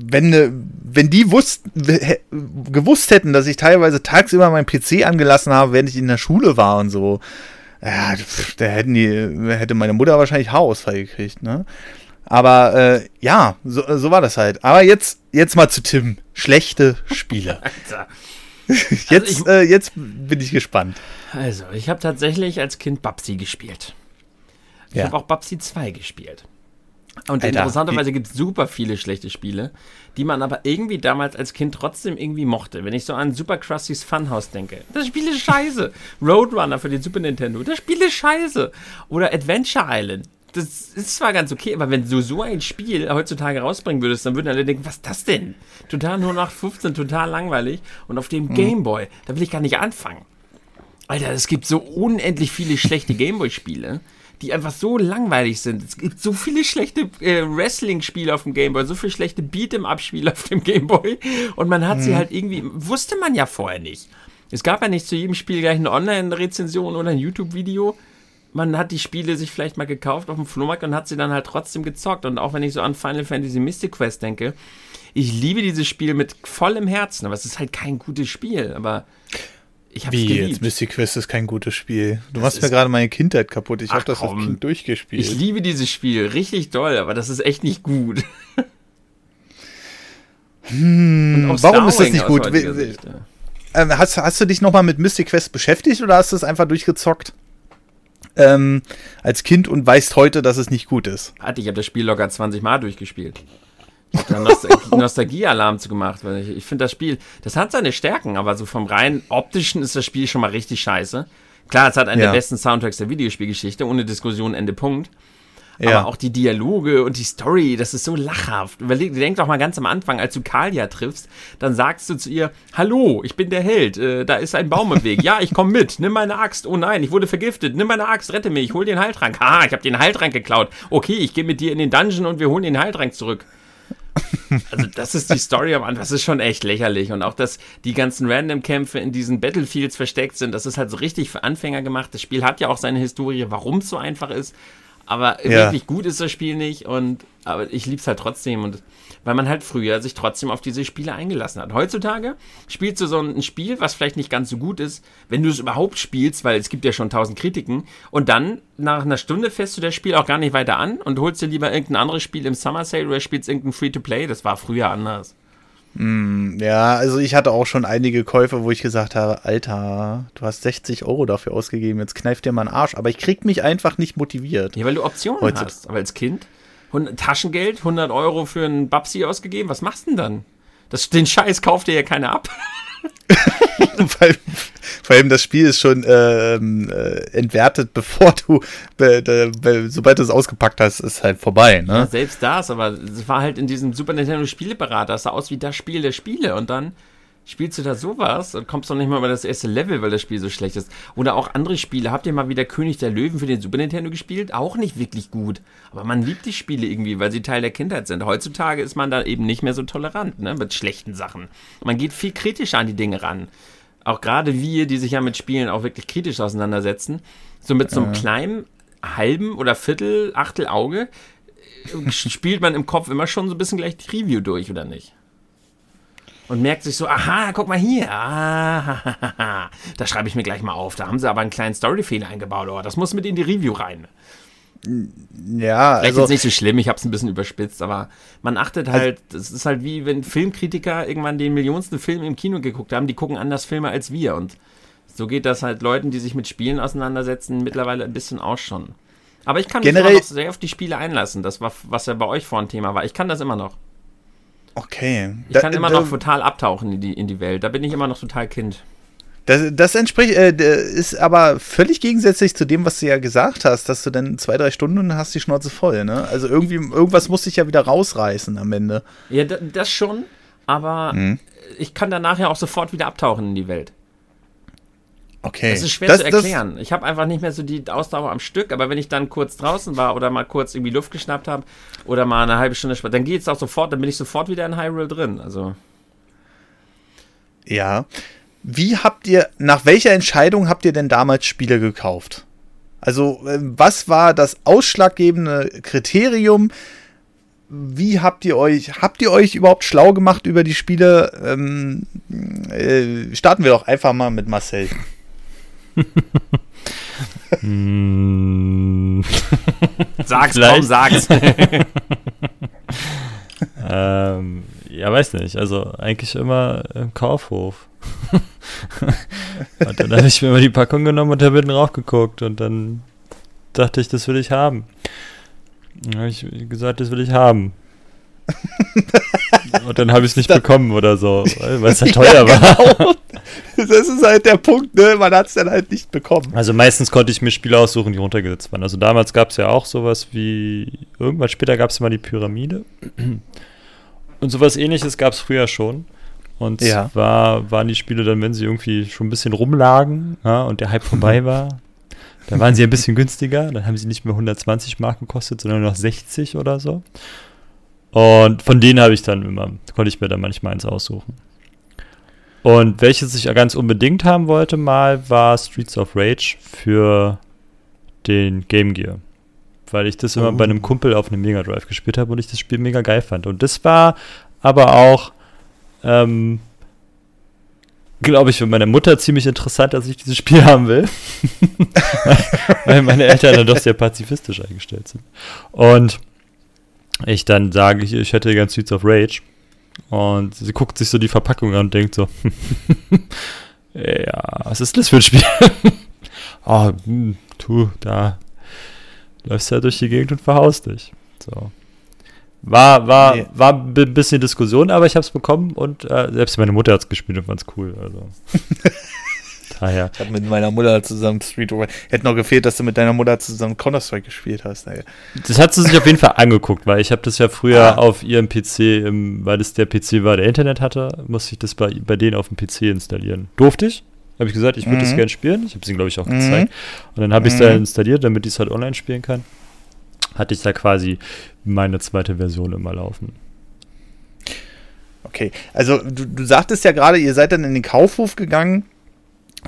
wenn, ne- wenn die wusst, gewusst hätten, dass ich teilweise tagsüber meinen PC angelassen habe, während ich in der Schule war und so, ja, da hätten die, hätte meine Mutter wahrscheinlich Haarausfall gekriegt, ne? Aber äh, ja, so, so war das halt. Aber jetzt, jetzt mal zu Tim. Schlechte Spiele. Alter. Jetzt, ich- äh, jetzt bin ich gespannt. Also, ich habe tatsächlich als Kind Babsi gespielt. Ich Ja. habe auch Babsi 2 gespielt. Und Alter, interessanterweise gibt es super viele schlechte Spiele, die man aber irgendwie damals als Kind trotzdem irgendwie mochte. Wenn ich so an Super Krusty's Funhouse denke, das Spiel ist scheiße. Roadrunner für den Super Nintendo, das Spiel ist scheiße. Oder Adventure Island. Das ist zwar ganz okay, aber wenn du so ein Spiel heutzutage rausbringen würdest, dann würden alle denken, was ist das denn? Total nur nach 15, total langweilig. Und auf dem Gameboy, da will ich gar nicht anfangen. Alter, es gibt so unendlich viele schlechte Gameboy-Spiele, die einfach so langweilig sind. Es gibt so viele schlechte äh, Wrestling-Spiele auf dem Gameboy, so viele schlechte Beat'em-Up-Spiele auf dem Gameboy. Und man hat sie halt irgendwie, wusste man ja vorher nicht. Es gab ja nicht zu jedem Spiel gleich eine Online-Rezension oder ein YouTube-Video. Man hat die Spiele sich vielleicht mal gekauft auf dem Flohmarkt und hat sie dann halt trotzdem gezockt. Und auch wenn ich so an Final Fantasy Mystic Quest denke, ich liebe dieses Spiel mit vollem Herzen, aber es ist halt kein gutes Spiel. Aber ich hab's Wie geliebt. jetzt? Mystic Quest ist kein gutes Spiel. Du Das machst mir gerade meine Kindheit kaputt. Ich habe das als. Kind durchgespielt. Ich liebe dieses Spiel, richtig toll, aber das ist echt nicht gut. Auch warum ist das Starwing nicht gut? Sicht, ja. Ähm, hast, hast du dich nochmal mit Mystic Quest beschäftigt oder hast du es einfach durchgezockt? Ähm, als Kind und weißt heute, dass es nicht gut ist. Hatte, ich habe das Spiel locker 20 Mal durchgespielt. Nostalgie-Alarm zu gemacht, weil ich, ich finde das Spiel, das hat seine Stärken, aber so vom rein optischen ist das Spiel schon mal richtig scheiße. Klar, es hat einen Ja. der besten Soundtracks der Videospielgeschichte, ohne Diskussion, Ende Punkt. Ja. Aber auch die Dialoge und die Story, das ist so lachhaft. Überleg, denk doch mal ganz am Anfang, als du Kalia triffst, dann sagst du zu ihr, hallo, ich bin der Held, äh, da ist ein Baum im Weg. Ja, ich komme mit, nimm meine Axt. Oh nein, ich wurde vergiftet. Nimm meine Axt, rette mich, hol den Heiltrank. Ha, ich habe den Heiltrank geklaut. Okay, ich gehe mit dir in den Dungeon und wir holen den Heiltrank zurück. Also das ist die Story am Anfang, das ist schon echt lächerlich. Und auch, dass die ganzen Random-Kämpfe in diesen Battlefields versteckt sind, das ist halt so richtig für Anfänger gemacht. Das Spiel hat ja auch seine Historie, warum es so einfach ist. Aber Ja. wirklich gut ist das Spiel nicht. Und aber ich lieb's halt trotzdem. Und weil man halt früher sich trotzdem auf diese Spiele eingelassen hat. Heutzutage spielst du so ein Spiel, was vielleicht nicht ganz so gut ist, wenn du es überhaupt spielst, weil es gibt ja schon tausend Kritiken. Und dann nach einer Stunde fährst du das Spiel auch gar nicht weiter an und holst dir lieber irgendein anderes Spiel im Summer Sale oder spielst irgendein Free-to-Play. Das war früher anders. Ja, also ich hatte auch schon einige Käufe, wo ich gesagt habe, Alter, du hast 60 Euro dafür ausgegeben, jetzt kneift dir mal einen Arsch. Aber ich krieg mich einfach nicht motiviert. Ja, weil du Optionen Heutzutage. hast. Aber als Kind, 100 Taschengeld, 100 Euro für einen Babsi ausgegeben, was machst du denn dann? Das, den Scheiß kauft dir ja keiner ab. vor, allem, vor allem das Spiel ist schon ähm, äh, entwertet, bevor du, sobald du es ausgepackt hast, ist halt vorbei. Ja, Ne? selbst das, aber es war halt in diesem Super Nintendo Spieleberater, das sah aus wie das Spiel der Spiele und dann spielst du da sowas und kommst noch nicht mal über das erste Level, weil das Spiel so schlecht ist. Oder auch andere Spiele. Habt ihr mal wieder König der Löwen für den Super Nintendo gespielt? Auch nicht wirklich gut. Aber man liebt die Spiele irgendwie, weil sie Teil der Kindheit sind. Heutzutage ist man da eben nicht mehr so tolerant, ne, mit schlechten Sachen. Man geht viel kritischer an die Dinge ran. Auch gerade wir, die sich ja mit Spielen auch wirklich kritisch auseinandersetzen. So mit so einem kleinen halben oder Viertel, Achtel Auge äh, spielt man im Kopf immer schon so ein bisschen gleich die Review durch, oder nicht? Und merkt sich so, aha, guck mal hier, ah, da schreibe ich mir gleich mal auf. Da haben sie aber einen kleinen Storyfehler eingebaut, oh, das muss mit in die Review rein. Ja, Vielleicht also jetzt nicht so schlimm, ich habe es ein bisschen überspitzt, aber man achtet halt, das ist halt wie wenn Filmkritiker irgendwann den millionsten Film im Kino geguckt haben, die gucken anders Filme als wir und so geht das halt Leuten, die sich mit Spielen auseinandersetzen, mittlerweile ein bisschen aus schon. Aber ich kann mich Generell- immer noch sehr auf die Spiele einlassen, das war, was ja bei euch vorhin Thema war. Ich kann das immer noch. Okay. Ich Da- kann immer da- noch total abtauchen in die, in die Welt. Da bin ich immer noch total Kind. Das, das entspricht, äh, ist aber völlig gegensätzlich zu dem, was du ja gesagt hast, dass du dann zwei, drei Stunden hast die Schnauze voll, ne? Also irgendwie, irgendwas muss dich ja wieder rausreißen am Ende. Ja, da, das schon, aber Mhm. ich kann danach ja auch sofort wieder abtauchen in die Welt. Okay. Das ist schwer Das- zu das- erklären. ich habe einfach nicht mehr so die Ausdauer am Stück, aber wenn ich dann kurz draußen war oder mal kurz irgendwie Luft geschnappt habe oder mal eine halbe Stunde später, dann geht es auch sofort, dann bin ich sofort wieder in Hyrule drin. Also, Ja. Wie habt ihr, nach welcher Entscheidung habt ihr denn damals Spiele gekauft? Also, äh, was war das ausschlaggebende Kriterium? Wie habt ihr euch, habt ihr euch überhaupt schlau gemacht über die Spiele? Ähm, äh, starten wir doch einfach mal mit Marcel. Mm, sag's, Vielleicht. komm, sag's. ähm, ja, weiß nicht. Also eigentlich immer im Kaufhof. und dann habe ich mir immer die Packung genommen und habe hinten raufgeguckt und dann dachte ich, das will ich haben. Dann habe ich gesagt, das will ich haben. und dann habe ich es nicht bekommen oder so, weil es halt teuer war. Genau. Das ist halt der Punkt, ne? Man hat es dann halt nicht bekommen. Also meistens konnte ich mir Spiele aussuchen, die runtergesetzt waren. Also damals gab es ja auch sowas wie, irgendwann später gab es mal die Pyramide. Und sowas ähnliches gab es früher schon. Und Ja. zwar waren die Spiele dann, wenn sie irgendwie schon ein bisschen rumlagen ja, und der Hype vorbei war, dann waren sie ein bisschen günstiger. Dann haben sie nicht mehr 120 Mark gekostet, sondern nur noch 60 oder so. Und von denen habe ich dann immer, konnte ich mir dann manchmal eins aussuchen. Und welches ich ganz unbedingt haben wollte mal, war Streets of Rage für den Game Gear. Weil ich das immer Oh. bei einem Kumpel auf einem Mega Drive gespielt habe und ich das Spiel mega geil fand. Und das war aber auch, ähm, glaube ich, für meine Mutter ziemlich interessant, dass ich dieses Spiel haben will. Weil meine Eltern dann doch sehr pazifistisch eingestellt sind. Und ich dann sage, ich, ich hätte gern Streets of Rage. Und sie guckt sich so die Verpackung an und denkt so, ja, was ist das für ein Spiel? Ah, hm, du, da läufst du ja durch die Gegend und verhaust dich. So. War, war, Nee. war ein bi- bisschen Diskussion, aber ich habe es bekommen und äh, selbst meine Mutter hat es gespielt und fand es cool. Also. Daher. Ich habe mit meiner Mutter zusammen Street Fighter. Hätte noch gefehlt, dass du mit deiner Mutter zusammen Counter-Strike gespielt hast. Ey. Das hat sie sich auf jeden Fall angeguckt, weil ich habe das ja früher ah. auf ihrem PC, weil es der PC war, der Internet hatte, musste ich das bei, bei denen auf dem PC installieren. Durfte ich? Habe ich gesagt, ich würde mhm. das gerne spielen. Ich habe es ihnen, glaube ich, auch mhm. gezeigt. Und dann habe ich es mhm. da installiert, damit ich es halt online spielen kann. Hatte ich da quasi meine zweite Version immer laufen. Okay, also du, du sagtest ja gerade, ihr seid dann in den Kaufhof gegangen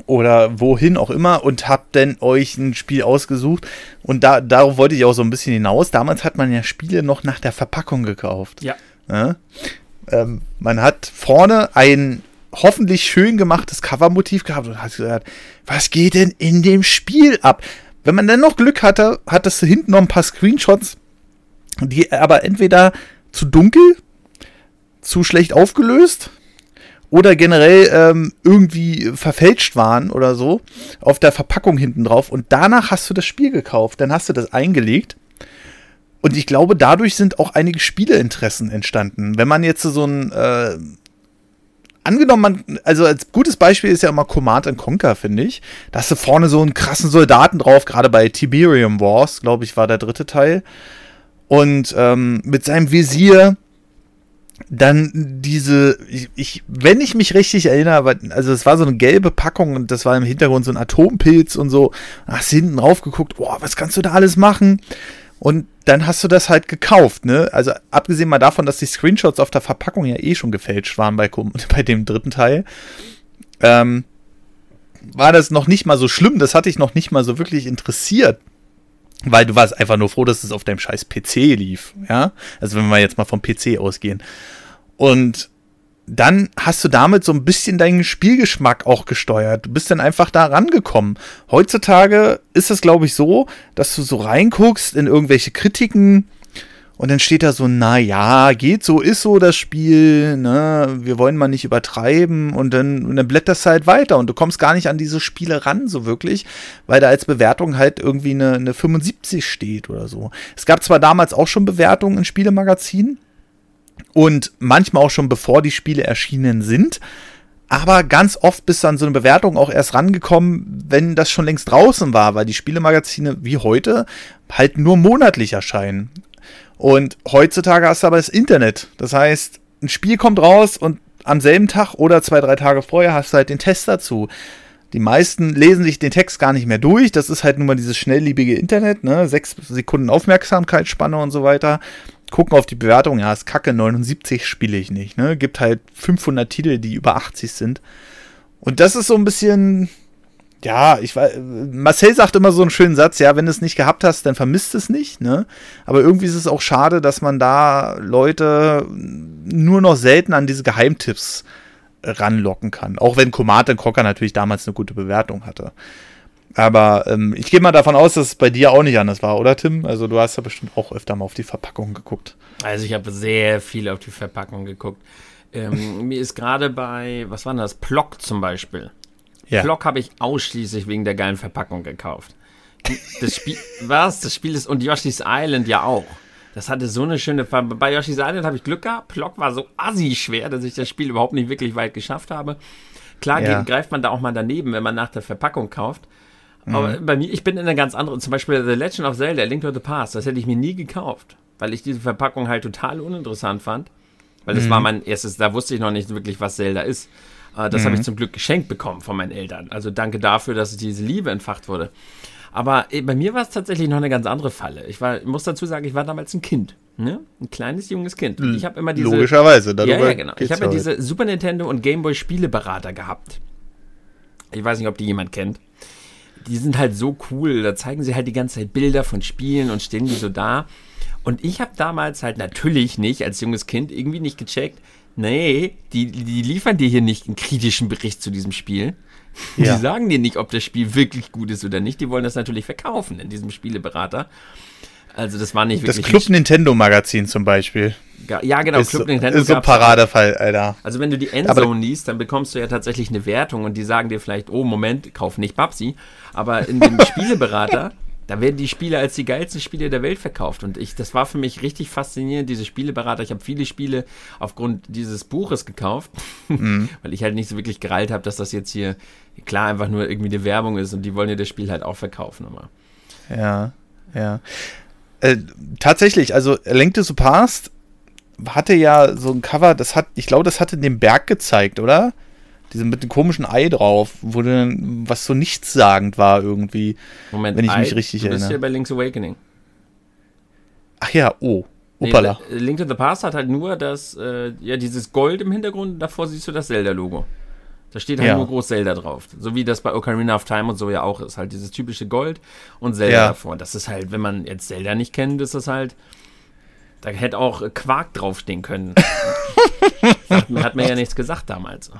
oder wohin auch immer und habt dann euch ein Spiel ausgesucht. Und da, darauf wollte ich auch so ein bisschen hinaus. Damals hat man ja Spiele noch nach der Verpackung gekauft. Ja. ja? Ähm, man hat vorne ein hoffentlich schön gemachtes Covermotiv gehabt und hat gesagt, was geht denn in dem Spiel ab? Wenn man dann noch Glück hatte, hattest du hinten noch ein paar Screenshots, die aber entweder zu dunkel, zu schlecht aufgelöst oder generell ähm, irgendwie verfälscht waren oder so auf der Verpackung hinten drauf und danach hast du das Spiel gekauft, dann hast du das eingelegt und ich glaube, dadurch sind auch einige Spieleinteressen entstanden. Wenn man jetzt so ein äh, angenommen, man, also als gutes Beispiel ist ja immer Command Conquer, finde ich. Da hast du vorne so einen krassen Soldaten drauf, gerade bei Tiberium Wars, glaube ich, war der dritte Teil. Und ähm, mit seinem Visier dann diese, ich, wenn ich mich richtig erinnere, also es war so eine gelbe Packung und das war im Hintergrund so ein Atompilz und so. Hast hinten drauf geguckt, boah, was kannst du da alles machen? Und dann hast du das halt gekauft, ne? Also abgesehen mal davon, dass die Screenshots auf der Verpackung ja eh schon gefälscht waren bei, bei dem dritten Teil, ähm, war das noch nicht mal so schlimm. Das hatte ich noch nicht mal so wirklich interessiert. Weil du warst einfach nur froh, dass es auf deinem scheiß PC lief, ja? Also wenn wir jetzt mal vom PC ausgehen. Und dann hast du damit so ein bisschen deinen Spielgeschmack auch gesteuert. Du bist dann einfach da rangekommen. Heutzutage ist es, glaube ich, so, dass du so reinguckst in irgendwelche Kritiken und dann steht da so, na ja, geht so, ist so das Spiel, ne, wir wollen mal nicht übertreiben und dann, und dann blätterst du halt weiter und du kommst gar nicht an diese Spiele ran, so wirklich, weil da als Bewertung halt irgendwie eine, eine 75 steht oder so. Es gab zwar damals auch schon Bewertungen in Spielemagazinen, und manchmal auch schon bevor die Spiele erschienen sind. Aber ganz oft bist du an so eine Bewertung auch erst rangekommen, wenn das schon längst draußen war, weil die Spielemagazine wie heute halt nur monatlich erscheinen. Und heutzutage hast du aber das Internet. Das heißt, ein Spiel kommt raus und am selben Tag oder zwei, drei Tage vorher hast du halt den Test dazu. Die meisten lesen sich den Text gar nicht mehr durch. Das ist halt nun mal dieses schnellliebige Internet, ne? Sechs Sekunden Aufmerksamkeitsspanne und so weiter gucken auf die Bewertung, ja, ist kacke, 79 spiele ich nicht. Ne? Gibt halt 500 Titel, die über 80 sind. Und das ist so ein bisschen, ja, ich weiß, Marcel sagt immer so einen schönen Satz, ja, wenn du es nicht gehabt hast, dann vermisst es nicht, ne? Aber irgendwie ist es auch schade, dass man da Leute nur noch selten an diese Geheimtipps ranlocken kann. Auch wenn Command Conquer natürlich damals eine gute Bewertung hatte. Aber ähm, ich gehe mal davon aus, dass es bei dir auch nicht anders war, oder Tim? Also du hast ja bestimmt auch öfter mal auf die Verpackung geguckt. Also ich habe sehr viel auf die Verpackung geguckt. Ähm, mir ist gerade bei, was war das? Plock zum Beispiel. Ja. Plock habe ich ausschließlich wegen der geilen Verpackung gekauft. Das Spiel, was? Das Spiel ist, und Yoshi's Island ja auch. Das hatte so eine schöne Farbe. Bei Yoshi's Island habe ich Glück gehabt. Plock war so assi schwer, dass ich das Spiel überhaupt nicht wirklich weit geschafft habe. Klar ja. greift man da auch mal daneben, wenn man nach der Verpackung kauft. Aber mhm. bei mir, ich bin in einer ganz anderen, zum Beispiel The Legend of Zelda, Link to the Past, das hätte ich mir nie gekauft, weil ich diese Verpackung halt total uninteressant fand. Weil das mhm. war mein erstes, da wusste ich noch nicht wirklich, was Zelda ist. Äh, das mhm. habe ich zum Glück geschenkt bekommen von meinen Eltern. Also danke dafür, dass diese Liebe entfacht wurde. Aber äh, bei mir war es tatsächlich noch eine ganz andere Falle. Ich war, ich muss dazu sagen, ich war damals ein Kind. Ne? Ein kleines, junges Kind. Und ich habe immer diese. Logischerweise, Ja, ja, genau. Ich habe ja diese Super Nintendo und Gameboy Spieleberater gehabt. Ich weiß nicht, ob die jemand kennt die sind halt so cool. Da zeigen sie halt die ganze Zeit Bilder von Spielen und stehen die so da. Und ich habe damals halt natürlich nicht als junges Kind irgendwie nicht gecheckt, nee, die, die liefern dir hier nicht einen kritischen Bericht zu diesem Spiel. Ja. Die sagen dir nicht, ob das Spiel wirklich gut ist oder nicht. Die wollen das natürlich verkaufen in diesem Spieleberater. Also das war nicht wirklich. Das Club Nintendo Magazin zum Beispiel. Ja, genau, ist Club so, Nintendo. Ist so ein Paradefall, Alter. Also wenn du die Endzone liest, dann bekommst du ja tatsächlich eine Wertung und die sagen dir vielleicht, oh Moment, kauf nicht Babsi. Aber in dem Spieleberater, Da werden die Spiele als die geilsten Spiele der Welt verkauft. Und ich, das war für mich richtig faszinierend, diese Spieleberater. Ich habe viele Spiele aufgrund dieses Buches gekauft, mhm. weil ich halt nicht so wirklich gereilt habe, dass das jetzt hier klar einfach nur irgendwie eine Werbung ist und die wollen ja das Spiel halt auch verkaufen immer. Ja, ja. Äh, tatsächlich, also Link to the Past hatte ja so ein Cover, das hat, ich glaube, das hatte den Berg gezeigt, oder? Diese mit dem komischen Ei drauf, wo dann, was so nichtssagend war irgendwie. Moment, wenn ich Ei, mich richtig du bist erinnere. hier bei Link's Awakening. Ach ja, oh. Nee, Opala. Link to the Past hat halt nur das, äh, ja, dieses Gold im Hintergrund, davor siehst du das Zelda-Logo. Da steht halt Ja. nur groß Zelda drauf. So wie das bei Ocarina of Time und so ja auch ist. Halt dieses typische Gold und Zelda Ja. davor. Das ist halt, wenn man jetzt Zelda nicht kennt, ist das halt. Da hätte auch äh, Quark draufstehen können. hat, hat mir ja nichts gesagt damals.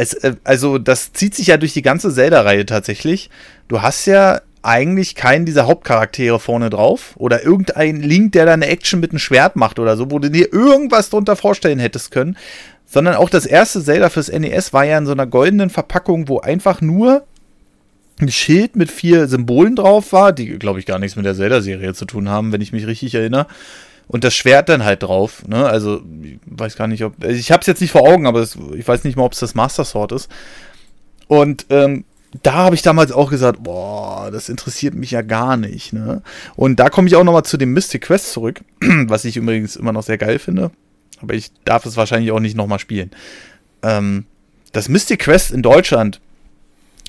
Es, äh, also, das zieht sich ja durch die ganze Zelda-Reihe tatsächlich. Du hast ja eigentlich keinen dieser Hauptcharaktere vorne drauf oder irgendein Link, der da eine Action mit einem Schwert macht oder so, wo du dir irgendwas drunter vorstellen hättest können. Sondern auch das erste Zelda fürs NES war ja in so einer goldenen Verpackung, wo einfach nur ein Schild mit vier Symbolen drauf war, die, glaube ich, gar nichts mit der Zelda-Serie zu tun haben, wenn ich mich richtig erinnere. Und das Schwert dann halt drauf. Ne? Also, ich weiß gar nicht, ob. Ich habe es jetzt nicht vor Augen, aber es, ich weiß nicht mal, ob es das Master Sword ist. Und ähm, da habe ich damals auch gesagt, boah, das interessiert mich ja gar nicht. Ne? Und da komme ich auch nochmal zu dem Mystic Quest zurück, was ich übrigens immer noch sehr geil finde. Aber ich darf es wahrscheinlich auch nicht nochmal spielen. Ähm, das Mystic Quest in Deutschland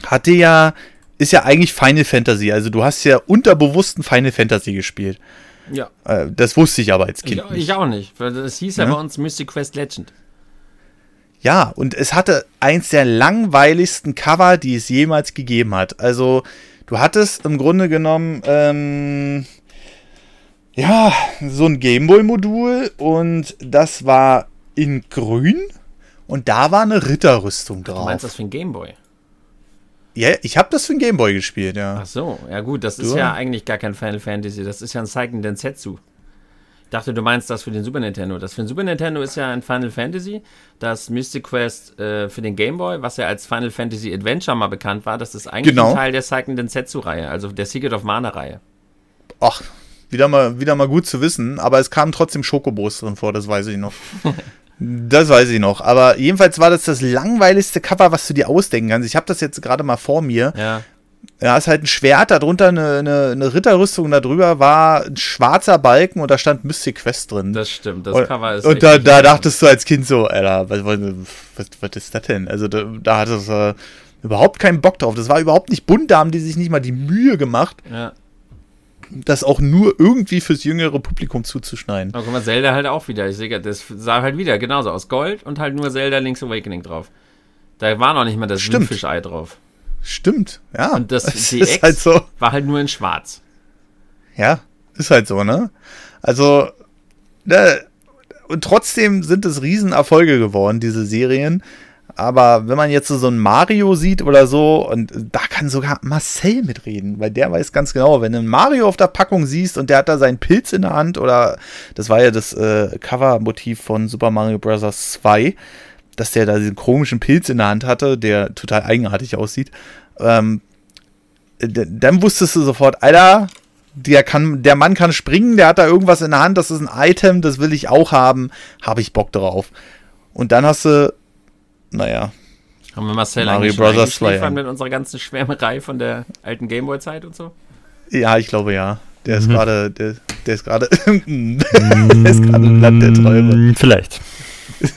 hatte ja, ist ja eigentlich Final Fantasy. Also du hast ja unterbewussten Final Fantasy gespielt. Ja. Äh, das wusste ich aber als Kind Ich, nicht. ich auch nicht. weil Das hieß ja Ne? bei uns Mystic Quest Legend. Ja, und es hatte eins der langweiligsten Cover, die es jemals gegeben hat. Also, du hattest im Grunde genommen, ähm, ja, so ein Gameboy-Modul und das war in grün und da war eine Ritterrüstung Du meinst das drauf. für ein Gameboy? Ja, ich habe das für ein Gameboy gespielt, ja. Ach so, ja gut, das ist Du? ja eigentlich gar kein Final Fantasy, das ist ja ein Seiken Densetsu. Ich dachte, du meinst das für den Super Nintendo. Das für den Super Nintendo ist ja ein Final Fantasy. Das Mystic Quest äh, für den Game Boy, was ja als Final Fantasy Adventure mal bekannt war, das ist eigentlich Genau. ein Teil der Seiken Densetsu-Reihe, also der Secret of Mana-Reihe. Ach, wieder mal, wieder mal gut zu wissen, aber es kamen trotzdem Schokobos drin vor, das weiß ich noch. das weiß ich noch. Aber jedenfalls war das das langweiligste Cover, was du dir ausdenken kannst. Ich habe das jetzt gerade mal vor mir. Ja, Ja, ist halt ein Schwert, darunter eine, eine, eine Ritterrüstung, und darüber war ein schwarzer Balken und da stand Mystic Quest drin. das stimmt. Das und Cover ist. und da, da dachtest du als Kind so, Alter, was, was, was, was ist das denn? Also da, da hattest du äh, überhaupt keinen Bock drauf. Das war überhaupt nicht bunt, da haben die sich nicht mal die Mühe gemacht, Ja. Das auch nur irgendwie fürs jüngere Publikum zuzuschneiden. Aber guck mal, Zelda halt auch wieder. Ich sehe, das sah halt wieder genauso aus. Gold und halt nur Zelda Link's Awakening drauf. Da war noch nicht mal das. Fischei drauf. Stimmt, ja. Und das DX ist halt so. war halt nur in schwarz. Ja, ist halt so, ne? Also, ne, und trotzdem sind es Riesenerfolge geworden, diese Serien. Aber wenn man jetzt so einen Mario sieht oder so, und da kann sogar Marcel mitreden, weil der weiß ganz genau, wenn du einen Mario auf der Packung siehst und der hat da seinen Pilz in der Hand, oder das war ja das äh, Cover-Motiv von Super Mario Bros. 2, dass der da diesen komischen Pilz in der Hand hatte, der total eigenartig aussieht. Ähm, dann wusstest du sofort, Alter, der, kann, der Mann kann springen, der hat da irgendwas in der Hand, das ist ein Item, das will ich auch haben, habe ich Bock drauf. Und dann hast du, naja, Haben wir Marcel Mario eigentlich schon Brothers 2, eingeschläfert ja. mit unserer ganzen Schwärmerei von der alten Gameboy-Zeit und so? ja, ich glaube ja. Der ist Mhm. gerade, der, der ist gerade, der ist gerade im Land der Träume. Mm, Vielleicht.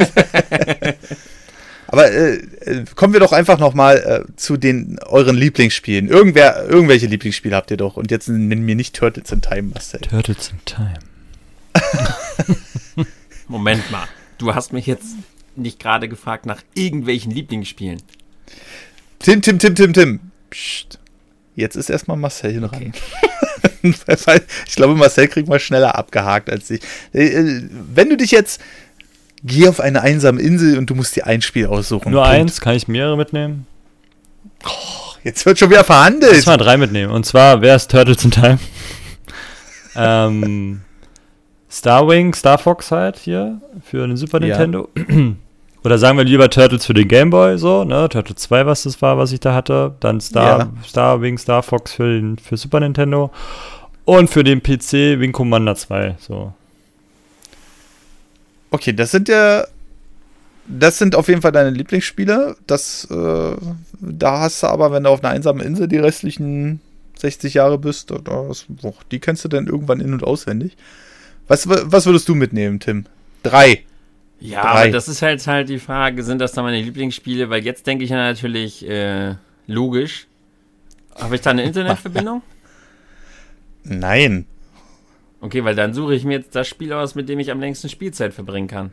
Aber äh, äh, kommen wir doch einfach noch mal äh, zu den euren Lieblingsspielen. Irgendwer, irgendwelche Lieblingsspiele habt ihr doch. Und jetzt nenn mir nicht Turtles in Time, Marcel. Turtles in Time. Moment mal. Du hast mich jetzt nicht gerade gefragt nach irgendwelchen Lieblingsspielen. Tim, Tim, Tim, Tim, Tim. Psst. Jetzt ist erstmal Marcel dran. ich glaube, Marcel kriegt mal schneller abgehakt als ich. Äh, äh, Wenn du dich jetzt. Geh auf eine einsame Insel und du musst dir ein Spiel aussuchen. Nur Punkt. eins, kann ich mehrere mitnehmen? Jetzt wird schon wieder verhandelt. Lass mal drei mitnehmen. Und zwar, wer ist Turtles in Time? ähm, Starwing, Star Fox halt hier für den Super Ja. Nintendo. Oder sagen wir lieber Turtles für den Gameboy, so, ne? Turtle 2, was das war, was ich da hatte. Dann Star, Ja. Star Wing, Star Fox für, den, für Super Nintendo. Und für den PC Wing Commander 2, so. Okay, das sind ja. Das sind auf jeden Fall deine Lieblingsspiele. Das, äh, da hast du aber, wenn du auf einer einsamen Insel die restlichen 60 Jahre bist, da- das, boah, die kennst du dann irgendwann in- und auswendig. Was, was würdest du mitnehmen, Tim? Drei. Ja, Drei. aber das ist halt halt die Frage, sind das dann meine Lieblingsspiele? Weil jetzt denke ich ja natürlich äh, logisch. Habe ich da eine Internetverbindung? Nein. Okay, weil dann suche ich mir jetzt das Spiel aus, mit dem ich am längsten Spielzeit verbringen kann.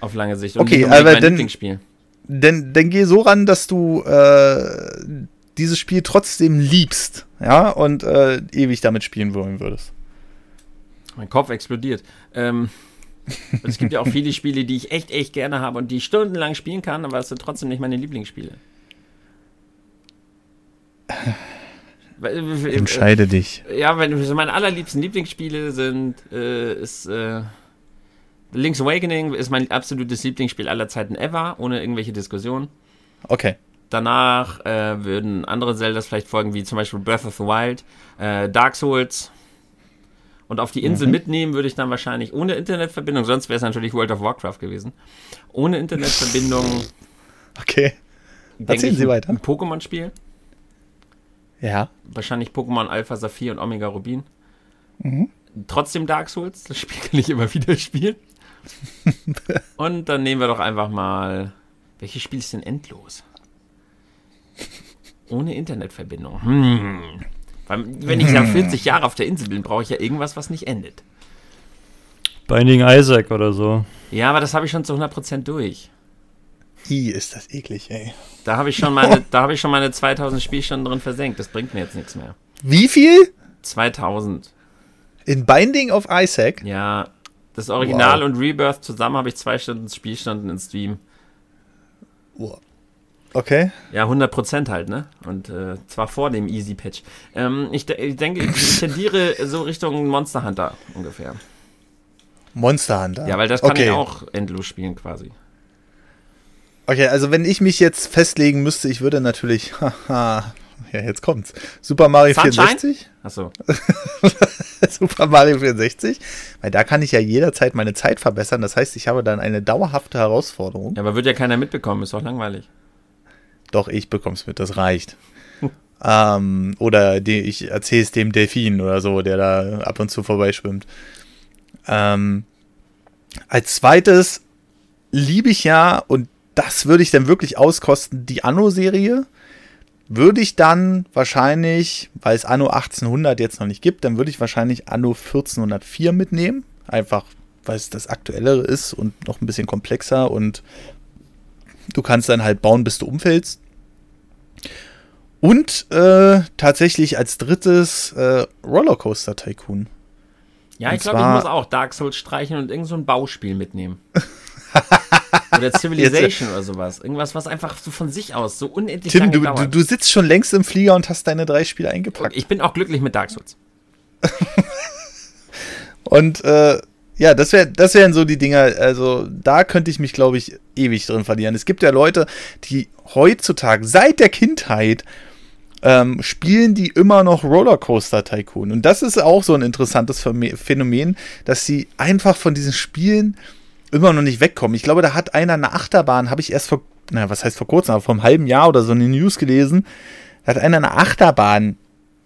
Auf lange Sicht. Und Okay, aber dann- Lieblingsspiel. Denn, denn geh so ran, dass du äh, dieses Spiel trotzdem liebst, ja, und äh, ewig damit spielen wollen würdest. Mein Kopf explodiert. Ähm, es gibt ja auch viele Spiele, die ich echt, echt gerne habe und die ich stundenlang spielen kann, aber es sind trotzdem nicht meine Lieblingsspiele. Weil, äh, Entscheide dich. Ja, wenn meine allerliebsten Lieblingsspiele sind, äh, ist äh, Link's Awakening ist mein absolutes Lieblingsspiel aller Zeiten ever, ohne irgendwelche Diskussionen. Okay. Danach äh, würden andere Zeldas vielleicht folgen, wie zum Beispiel Breath of the Wild, äh, Dark Souls. Und auf die Insel mitnehmen würde ich dann wahrscheinlich ohne Internetverbindung, sonst wäre es natürlich World of Warcraft gewesen. Ohne Internetverbindung. Okay. Erzählen Sie weiter. Ein Pokémon-Spiel. Ja. Wahrscheinlich Pokémon Alpha Saphir und Omega Rubin. Trotzdem Dark Souls, das Spiel kann ich immer wieder spielen. und dann nehmen wir doch einfach mal. Welches Spiel ist denn endlos? Ohne Internetverbindung. Hm. Weil, wenn ich ja 40 Jahre auf der Insel bin, brauche ich ja irgendwas, was nicht endet. Binding Isaac oder so. Ja, aber das habe ich schon zu 100% durch. I, ist das eklig, ey. Da habe ich schon meine, da habe ich schon meine 2000 Spielstunden drin versenkt. Das bringt mir jetzt nichts mehr. Wie viel? 2000. In Binding of Isaac? Ja, das Original Wow. und Rebirth zusammen habe ich zwei Stunden Spielstunden in Stream. Okay. Ja, 100% halt, ne? Und äh, zwar vor dem Easy Patch. Ähm, ich, ich denke, ich tendiere so Richtung Monster Hunter ungefähr. Monster Hunter. Ja, weil das kann okay. ich auch endlos spielen quasi. Okay, also wenn ich mich jetzt festlegen müsste, ich würde natürlich, haha, ja, jetzt kommt's. Super Mario Sunshine? 64? Achso. Super Mario 64, weil da kann ich ja jederzeit meine Zeit verbessern. Das heißt, ich habe dann eine dauerhafte Herausforderung. Ja, aber wird ja keiner mitbekommen, ist doch langweilig. Doch, ich bekomm's mit, das reicht. ähm, oder die, ich erzähle es dem Delfin oder so, der da ab und zu vorbeischwimmt. Ähm, als zweites liebe ich ja, und das würde ich dann wirklich auskosten, die Anno-Serie. Würde ich dann wahrscheinlich, weil es Anno 1800 jetzt noch nicht gibt, dann würde ich wahrscheinlich Anno 1404 mitnehmen. Einfach, weil es das aktuellere ist und noch ein bisschen komplexer und du kannst dann halt bauen, bis du umfällst. Und äh, tatsächlich als drittes äh, Rollercoaster Tycoon. Ja, ich glaube, ich muss auch Dark Souls streichen und irgend so ein Bauspiel mitnehmen. oder Civilization oder sowas. Irgendwas, was einfach so von sich aus so unendlich Tim, lange du, du, dauert. du sitzt schon längst im Flieger und hast deine drei Spiele eingepackt. ich bin auch glücklich mit Dark Souls. Und äh, ja, das, wär, das wären so die Dinger, also da könnte ich mich, glaube ich, ewig drin verlieren. Es gibt ja Leute, die heutzutage, seit der Kindheit, ähm, spielen die immer noch Rollercoaster Tycoon. Und das ist auch so ein interessantes Phänomen- dass sie einfach von diesen Spielen immer noch nicht wegkommen. Ich glaube, da hat einer eine Achterbahn, habe ich erst vor, naja, was heißt vor kurzem, aber vor einem halben Jahr oder so eine News gelesen. Da hat einer eine Achterbahn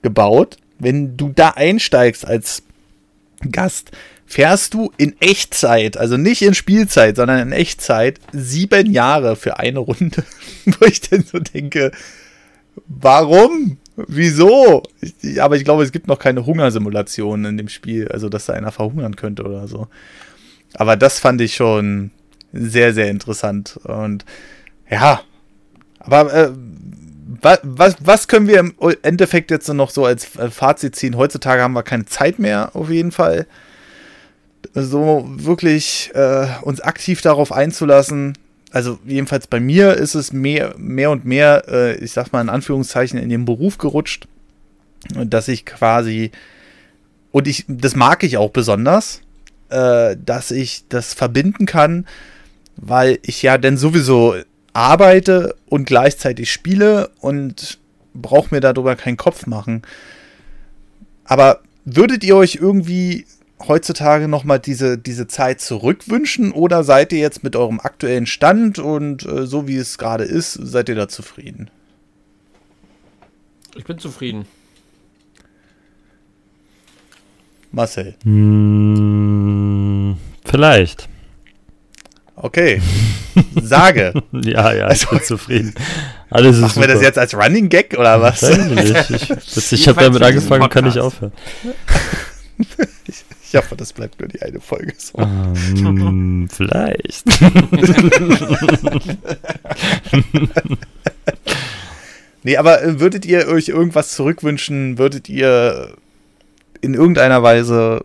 gebaut. Wenn du da einsteigst als Gast, fährst du in Echtzeit, also nicht in Spielzeit, sondern in Echtzeit, sieben Jahre für eine Runde. Wo ich denn so denke, warum? Wieso? Ich, aber ich glaube, es gibt noch keine Hungersimulation in dem Spiel, also dass da einer verhungern könnte oder so. Aber das fand ich schon sehr, sehr interessant. Und ja, aber äh, was, was, was können wir im Endeffekt jetzt noch so als äh, Fazit ziehen? Heutzutage haben wir keine Zeit mehr, auf jeden Fall. So wirklich äh, uns aktiv darauf einzulassen. Also jedenfalls bei mir ist es mehr, mehr und mehr, äh, ich sag mal in Anführungszeichen, in den Beruf gerutscht, dass ich quasi, und ich, das mag ich auch besonders, äh, dass ich das verbinden kann, weil ich ja dann sowieso arbeite und gleichzeitig spiele und brauche mir darüber keinen Kopf machen. Aber würdet ihr euch irgendwie heutzutage nochmal diese, diese Zeit zurückwünschen oder seid ihr jetzt mit eurem aktuellen Stand und äh, so wie es gerade ist, seid ihr da zufrieden? Ich bin zufrieden. Marcel. Hm, vielleicht. Okay. Sage. ja, ja, ich bin zufrieden. Alles ist Machen wir das super. jetzt als Running Gag oder was? Weiß ich. Ich, ich habe damit angefangen, kann ich aufhören. Ich hoffe, das bleibt nur die eine Folge so. Ähm, vielleicht. Nee, aber äh, würdet ihr euch irgendwas zurückwünschen? Würdet ihr in irgendeiner Weise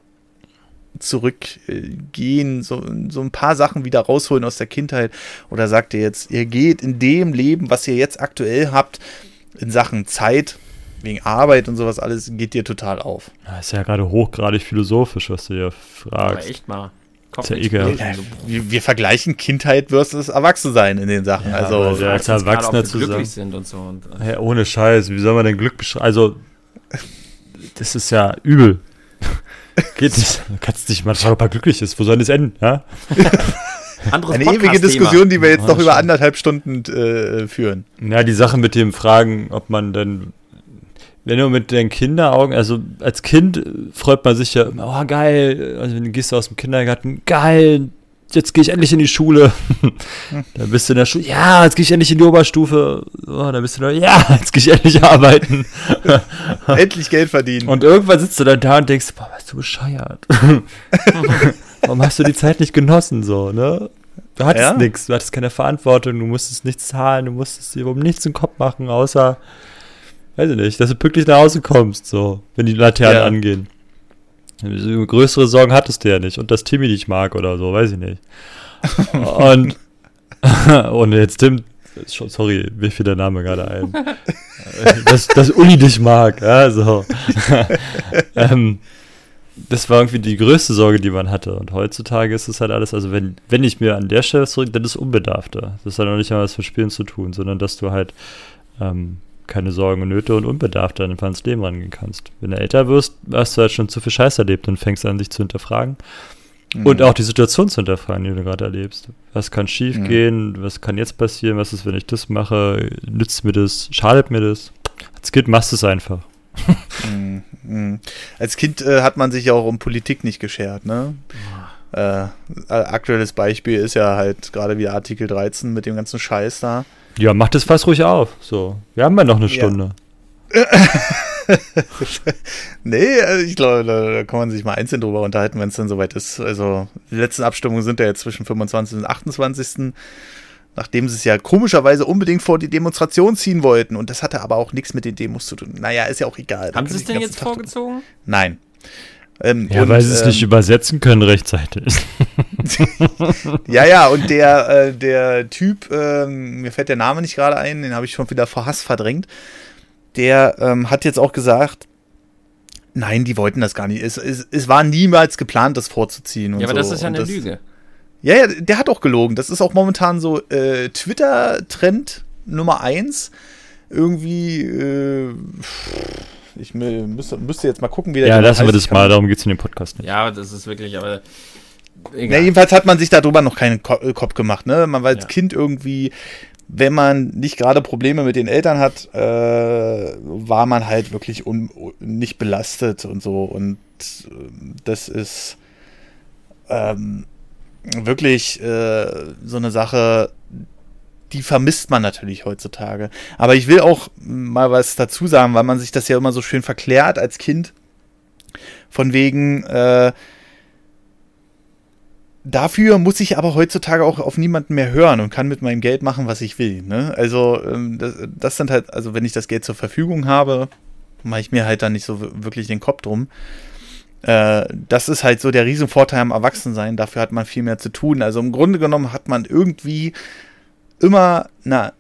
zurückgehen, so, so ein paar Sachen wieder rausholen aus der Kindheit? Oder sagt ihr jetzt, ihr geht in dem Leben, was ihr jetzt aktuell habt, in Sachen Zeit, wegen Arbeit und sowas alles, geht dir total auf? Das ist ja gerade hochgradig philosophisch, was du hier Aber fragst. echt mal. Kopf Ist ja blöd, Ja, du- wir, wir vergleichen Kindheit versus Erwachsensein in den Sachen. Ja, also, aber der- als Erwachsener zu glücklich sind und so. Und, äh, Hey, ohne Scheiß, wie soll man denn Glück beschreiben? Also, das ist ja übel. Geht nicht. Du kannst nicht mal schauen, ob er glücklich ist. Wo soll das enden? Ja? anderes eine ewige. Diskussion, die wir jetzt Oh, noch über anderthalb Stunden äh, führen. ja, die Sache mit dem Fragen, ob man denn, wenn du mit den Kinderaugen, also als Kind freut man sich ja immer, oh geil, also wenn du gehst aus dem Kindergarten, geil, jetzt gehe ich endlich in die Schule. dann bist du in der Schule, ja, jetzt gehe ich endlich in die Oberstufe. Oh, dann bist du da, ja, jetzt gehe ich endlich arbeiten. Endlich Geld verdienen. Und irgendwann sitzt du dann da und denkst, boah, bist du bescheuert. Warum hast du die Zeit nicht genossen, so, ne? Du hattest Ja. nichts, du hattest keine Verantwortung, du musstest nichts zahlen, du musstest dir um nichts im Kopf machen, außer, weiß ich nicht, dass du pünktlich nach Hause kommst, so, wenn die Laternen Ja. angehen. Größere Sorgen hattest du ja nicht. Und dass Timmy dich mag oder so, weiß ich nicht. Und, und jetzt Tim, sorry, mir fiel der Name gerade ein. dass, dass Uli dich mag, ja, so. ähm, das war irgendwie die größte Sorge, die man hatte. Und heutzutage ist es halt alles, also wenn, wenn ich mir an der Stelle zurück, dann ist es unbedarfter. Das hat auch nicht mal was mit Spielen zu tun, sondern dass du halt ähm, keine Sorgen und Nöte und unbedarfter einfach ins Leben rangehen kannst. Wenn du älter wirst, hast du halt schon zu viel Scheiß erlebt und fängst an, dich zu hinterfragen. Mhm. Und auch die Situation zu hinterfragen, die du gerade erlebst. Was kann schief Mhm. gehen? Was kann jetzt passieren? Was ist, wenn ich das mache? Nützt mir das? Schadet mir das? Als Kind machst du es einfach. Mhm. Als Kind äh, hat man sich ja auch um Politik nicht geschert, ne? Äh, aktuelles Beispiel ist ja halt gerade wie Artikel 13 mit dem ganzen Scheiß da. Ja, mach das fast ruhig auf. So, wir haben ja noch eine Ja. Stunde. Nee, äh, ich glaube, da, da kann man sich mal einzeln drüber unterhalten, wenn es dann soweit ist. Also, die letzten Abstimmungen sind ja jetzt zwischen 25. und 28. Nachdem sie es ja komischerweise unbedingt vor die Demonstration ziehen wollten. Und das hatte aber auch nichts mit den Demos zu tun. Naja, ist ja auch egal. Haben sie es denn jetzt Tag drüber- vorgezogen? Nein. Ähm, Ja, und, weil sie es ähm, nicht übersetzen können rechtzeitig. Ja, ja, und der, äh, der Typ, ähm, mir fällt der Name nicht gerade ein, den habe ich schon wieder vor Hass verdrängt. Der ähm, hat jetzt auch gesagt, nein, die wollten das gar nicht. Es, es, es war niemals geplant, das vorzuziehen. Und Ja, aber so. das ist ja Und eine das, Lüge. Ja, ja, der hat auch gelogen. Das ist auch momentan so äh, Twitter-Trend Nummer eins. Irgendwie, äh, ich mü- müsste, müsste jetzt mal gucken, wie der Ja, lassen wir das kann- mal, darum geht es in dem Podcast nicht. Ja, das ist wirklich, aber. Na, Egal. jedenfalls hat man sich darüber noch keinen äh, Kopf gemacht. Ne? Man war als Ja. Kind irgendwie, wenn man nicht gerade Probleme mit den Eltern hat, äh, war man halt wirklich un nicht belastet und so. Und äh, das ist ähm, wirklich äh, so eine Sache, die vermisst man natürlich heutzutage. Aber ich will auch mal was dazu sagen, weil man sich das ja immer so schön verklärt als Kind. Von wegen, äh, dafür muss ich aber heutzutage auch auf niemanden mehr hören und kann mit meinem Geld machen, was ich will. Ne? Also, ähm, das, das sind halt, also wenn ich das Geld zur Verfügung habe, mache ich mir halt dann nicht so wirklich den Kopf drum. Äh, das ist halt so der Riesenvorteil am Erwachsensein. Dafür hat man viel mehr zu tun. Also im Grunde genommen hat man irgendwie immer eine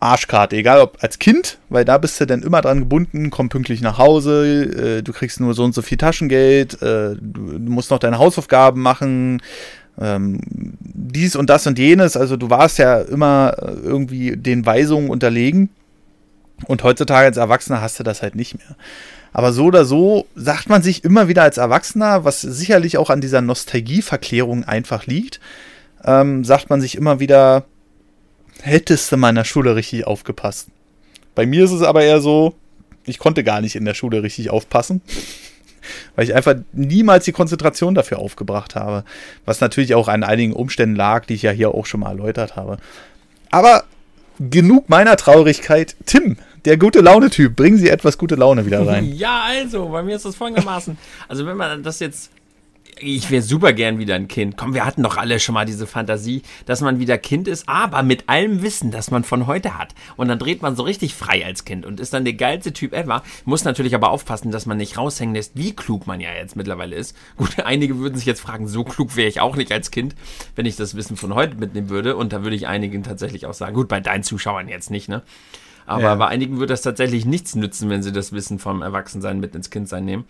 Arschkarte, egal ob als Kind, weil da bist du dann immer dran gebunden, komm pünktlich nach Hause, äh, du kriegst nur so und so viel Taschengeld, äh, du, musst noch deine Hausaufgaben machen, ähm, dies und das und jenes. Also du warst ja immer äh, irgendwie den Weisungen unterlegen. Und heutzutage als Erwachsener hast du das halt nicht mehr. Aber so oder so sagt man sich immer wieder als Erwachsener, was sicherlich auch an dieser Nostalgieverklärung einfach liegt, ähm, sagt man sich immer wieder, hättest du mal in der Schule richtig aufgepasst. Bei mir ist es aber eher so, ich konnte gar nicht in der Schule richtig aufpassen, weil ich einfach niemals die Konzentration dafür aufgebracht habe. Was natürlich auch an einigen Umständen lag, die ich ja hier auch schon mal erläutert habe. Aber genug meiner Traurigkeit. Tim, der gute Laune-Typ, bringen Sie etwas gute Laune wieder rein. Ja, also, bei mir ist das folgendermaßen. Also, wenn man das jetzt ich wäre super gern wieder ein Kind. Komm, wir hatten doch alle schon mal diese Fantasie, dass man wieder Kind ist, aber mit allem Wissen, das man von heute hat. Und dann dreht man so richtig frei als Kind und ist dann der geilste Typ ever. Muss natürlich aber aufpassen, dass man nicht raushängen lässt, wie klug man ja jetzt mittlerweile ist. Gut, einige würden sich jetzt fragen, so klug wäre ich auch nicht als Kind, wenn ich das Wissen von heute mitnehmen würde. Und da würde ich einigen tatsächlich auch sagen, gut, bei deinen Zuschauern jetzt nicht, ne? Aber ja. bei einigen würde das tatsächlich nichts nützen, wenn sie das Wissen vom Erwachsensein mit ins Kindsein nehmen.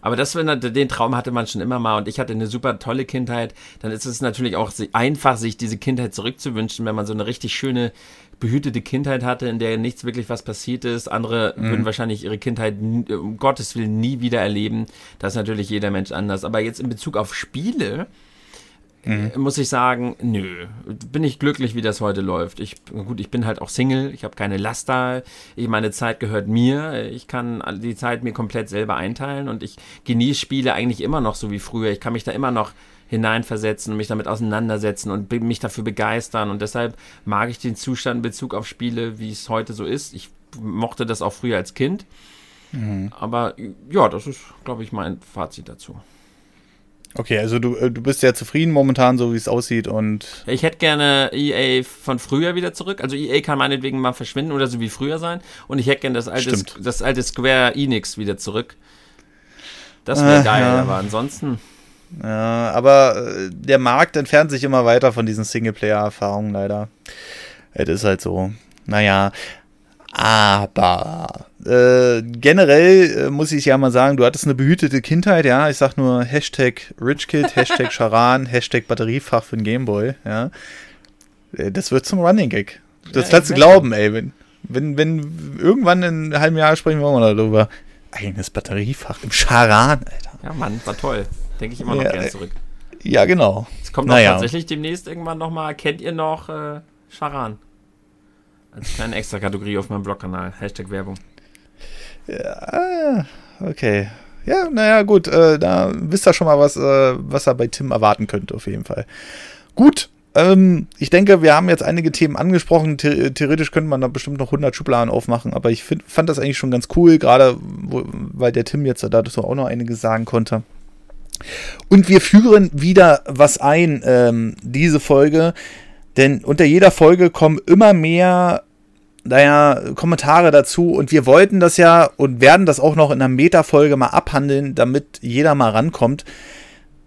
Aber das, wenn den Traum hatte man schon immer mal und ich hatte eine super tolle Kindheit, dann ist es natürlich auch einfach, sich diese Kindheit zurückzuwünschen, wenn man so eine richtig schöne behütete Kindheit hatte, in der nichts wirklich was passiert ist. Andere mhm. würden wahrscheinlich ihre Kindheit um Gottes Willen nie wieder erleben. Das ist natürlich jeder Mensch anders. Aber jetzt in Bezug auf Spiele, Mhm. muss ich sagen, nö, bin ich glücklich, wie das heute läuft. Ich, gut, ich bin halt auch Single, ich habe keine Last da, ich, meine Zeit gehört mir, ich kann die Zeit mir komplett selber einteilen und ich genieße Spiele eigentlich immer noch so wie früher. Ich kann mich da immer noch hineinversetzen und mich damit auseinandersetzen und mich dafür begeistern und deshalb mag ich den Zustand in Bezug auf Spiele, wie es heute so ist. Ich mochte das auch früher als Kind. Mhm. Aber ja, das ist, glaube ich, mein Fazit dazu. Okay, also du, äh, du bist sehr zufrieden momentan, so wie es aussieht und. Ich hätte gerne EA von früher wieder zurück. Also EA kann meinetwegen mal verschwinden oder so wie früher sein. Und ich hätte gerne das alte, das alte Square Enix wieder zurück. Das wäre äh, geil, ja. aber ansonsten. Ja, aber äh, der Markt entfernt sich immer weiter von diesen Singleplayer-Erfahrungen leider. Es ist halt so. Naja, aber äh, generell äh, muss ich ja mal sagen, du hattest eine behütete Kindheit, ja. Ich sag nur Hashtag RichKid, Hashtag Charan, Hashtag Batteriefach für den Gameboy, ja. Äh, das wird zum Running Gag. Das ja, kannst du glauben, ey. Wenn, wenn, wenn irgendwann in einem halben Jahr sprechen wir mal darüber. Eigenes Batteriefach im Charan, Alter. Ja, Mann, war toll. Denke ich immer noch ja, gerne zurück. Ja, genau. Es kommt naja. tatsächlich demnächst irgendwann nochmal. Kennt ihr noch äh, Charan? Als kleine Extra-Kategorie auf meinem Blogkanal. Hashtag Werbung. Ja, okay. Ja, naja, gut. Äh, da wisst ihr schon mal, was, äh, was er bei Tim erwarten könnte, auf jeden Fall. Gut. Ähm, ich denke, wir haben jetzt einige Themen angesprochen. The theoretisch könnte man da bestimmt noch 100 Schubladen aufmachen, aber ich find, fand das eigentlich schon ganz cool, gerade weil der Tim jetzt dazu auch noch einiges sagen konnte. Und wir führen wieder was ein, ähm, diese Folge. Denn unter jeder Folge kommen immer mehr naja, Kommentare dazu und wir wollten das ja und werden das auch noch in einer Meta-Folge mal abhandeln, damit jeder mal rankommt.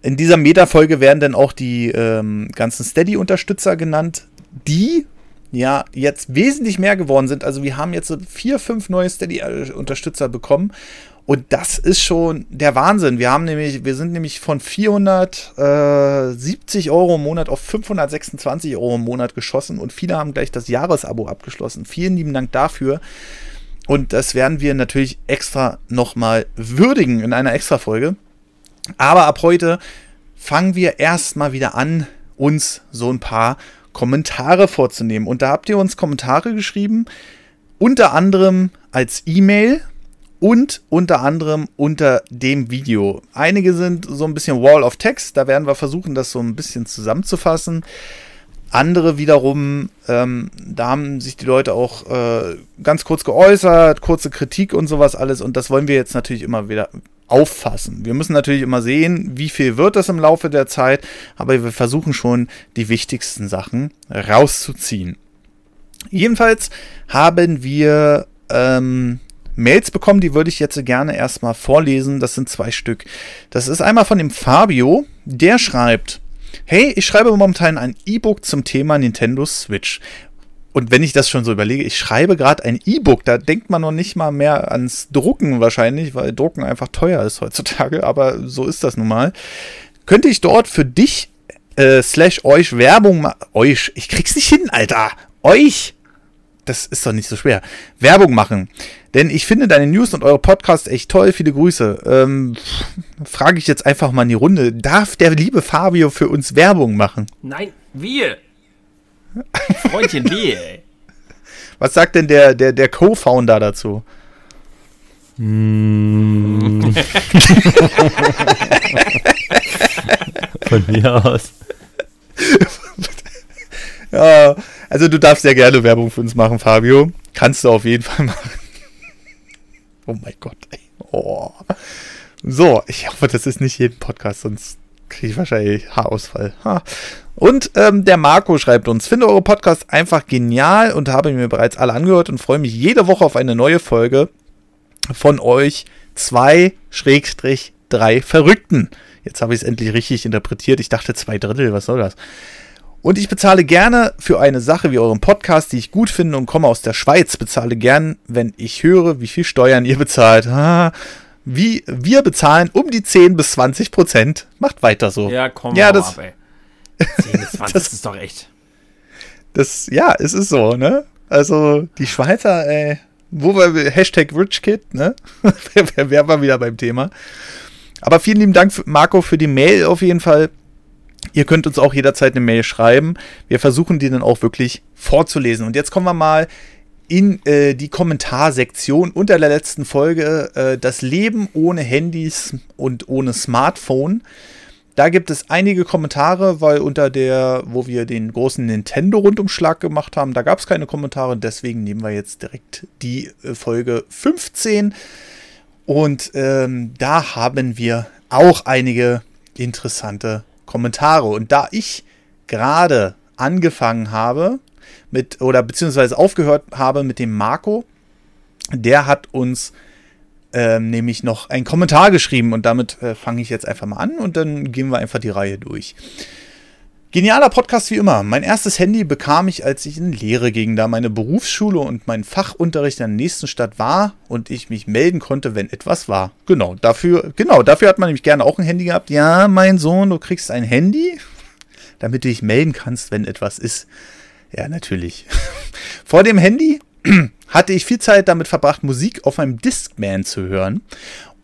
In dieser Meta-Folge werden dann auch die ähm, ganzen Steady-Unterstützer genannt, die ja jetzt wesentlich mehr geworden sind. Also wir haben jetzt so vier, fünf neue Steady-Unterstützer bekommen und das ist schon der Wahnsinn. Wir haben nämlich, wir sind nämlich von 470 Euro im Monat auf 526 Euro im Monat geschossen und viele haben gleich das Jahresabo abgeschlossen. Vielen lieben Dank dafür. Und das werden wir natürlich extra nochmal würdigen in einer extra Folge. Aber ab heute fangen wir erstmal wieder an, uns so ein paar Kommentare vorzunehmen. Und da habt ihr uns Kommentare geschrieben, unter anderem als E-Mail und unter anderem unter dem Video. Einige sind so ein bisschen Wall of Text, da werden wir versuchen, das so ein bisschen zusammenzufassen. Andere wiederum, ähm, da haben sich die Leute auch äh, ganz kurz geäußert, kurze Kritik und sowas alles. Und das wollen wir jetzt natürlich immer wieder auffassen. Wir müssen natürlich immer sehen, wie viel wird das im Laufe der Zeit, aber wir versuchen schon die wichtigsten Sachen rauszuziehen. Jedenfalls haben wir ähm, Mails bekommen, die würde ich jetzt gerne erstmal vorlesen. Das sind zwei Stück. Das ist einmal von dem Fabio, der schreibt, hey, ich schreibe momentan ein E-Book zum Thema Nintendo Switch. Und wenn ich das schon so überlege, ich schreibe gerade ein E-Book, da denkt man noch nicht mal mehr ans Drucken wahrscheinlich, weil Drucken einfach teuer ist heutzutage, aber so ist das nun mal. Könnte ich dort für dich äh, slash euch Werbung ma euch, ich krieg's nicht hin, Alter. Euch. Das ist doch nicht so schwer. Werbung machen. Denn ich finde deine News und eure Podcast echt toll. Viele Grüße. Ähm, Frage ich jetzt einfach mal in die Runde. Darf der liebe Fabio für uns Werbung machen? Nein, wir. Freundchen, wir, ey. Was sagt denn der, der, der Co-Founder dazu? Mm. Von mir aus. Ja, also du darfst ja gerne Werbung für uns machen, Fabio. Kannst du auf jeden Fall machen. Oh mein Gott, ey. Oh. So, ich hoffe, das ist nicht jeden Podcast, sonst kriege ich wahrscheinlich Haarausfall. Ha. Und ähm, der Marco schreibt uns, finde eure Podcasts einfach genial und habe mir bereits alle angehört und freue mich jede Woche auf eine neue Folge von euch zwei Schrägstrich drei Verrückten. Jetzt habe ich es endlich richtig interpretiert. Ich dachte zwei Drittel, was soll das? Und ich bezahle gerne für eine Sache wie euren Podcast, die ich gut finde und komme aus der Schweiz. Bezahle gern, wenn ich höre, wie viel Steuern ihr bezahlt. Ah, wie wir bezahlen um die 10 bis 20 Prozent. Macht weiter so. Ja, komm Ja, das- ab, ey. 10 bis 20, das ist doch echt. Das, ja, es ist so, ne? Also, die Schweizer, ey, wo wir, Hashtag RichKid, ne? Wär mal wieder beim Thema. Aber vielen lieben Dank, Marco, für die Mail auf jeden Fall. Ihr könnt uns auch jederzeit eine Mail schreiben. Wir versuchen die dann auch wirklich vorzulesen. Und jetzt kommen wir mal in äh, die Kommentarsektion unter der letzten Folge. Äh, das Leben ohne Handys und ohne Smartphone. Da gibt es einige Kommentare, weil unter der, wo wir den großen Nintendo-Rundumschlag gemacht haben, da gab es keine Kommentare. Deswegen nehmen wir jetzt direkt die äh, Folge 15. Und ähm, da haben wir auch einige interessante Kommentare. Und da ich gerade angefangen habe mit, oder beziehungsweise aufgehört habe mit dem Marco, der hat uns ähm, nämlich noch einen Kommentar geschrieben und damit äh, fange ich jetzt einfach mal an und dann gehen wir einfach die Reihe durch. Genialer Podcast wie immer. Mein erstes Handy bekam ich, als ich in Lehre ging, da meine Berufsschule und mein Fachunterricht in der nächsten Stadt war und ich mich melden konnte, wenn etwas war. Genau, dafür, genau, dafür hat man nämlich gerne auch ein Handy gehabt. Ja, mein Sohn, du kriegst ein Handy, damit du dich melden kannst, wenn etwas ist. Ja, natürlich. Vor dem Handy hatte ich viel Zeit damit verbracht, Musik auf meinem Discman zu hören.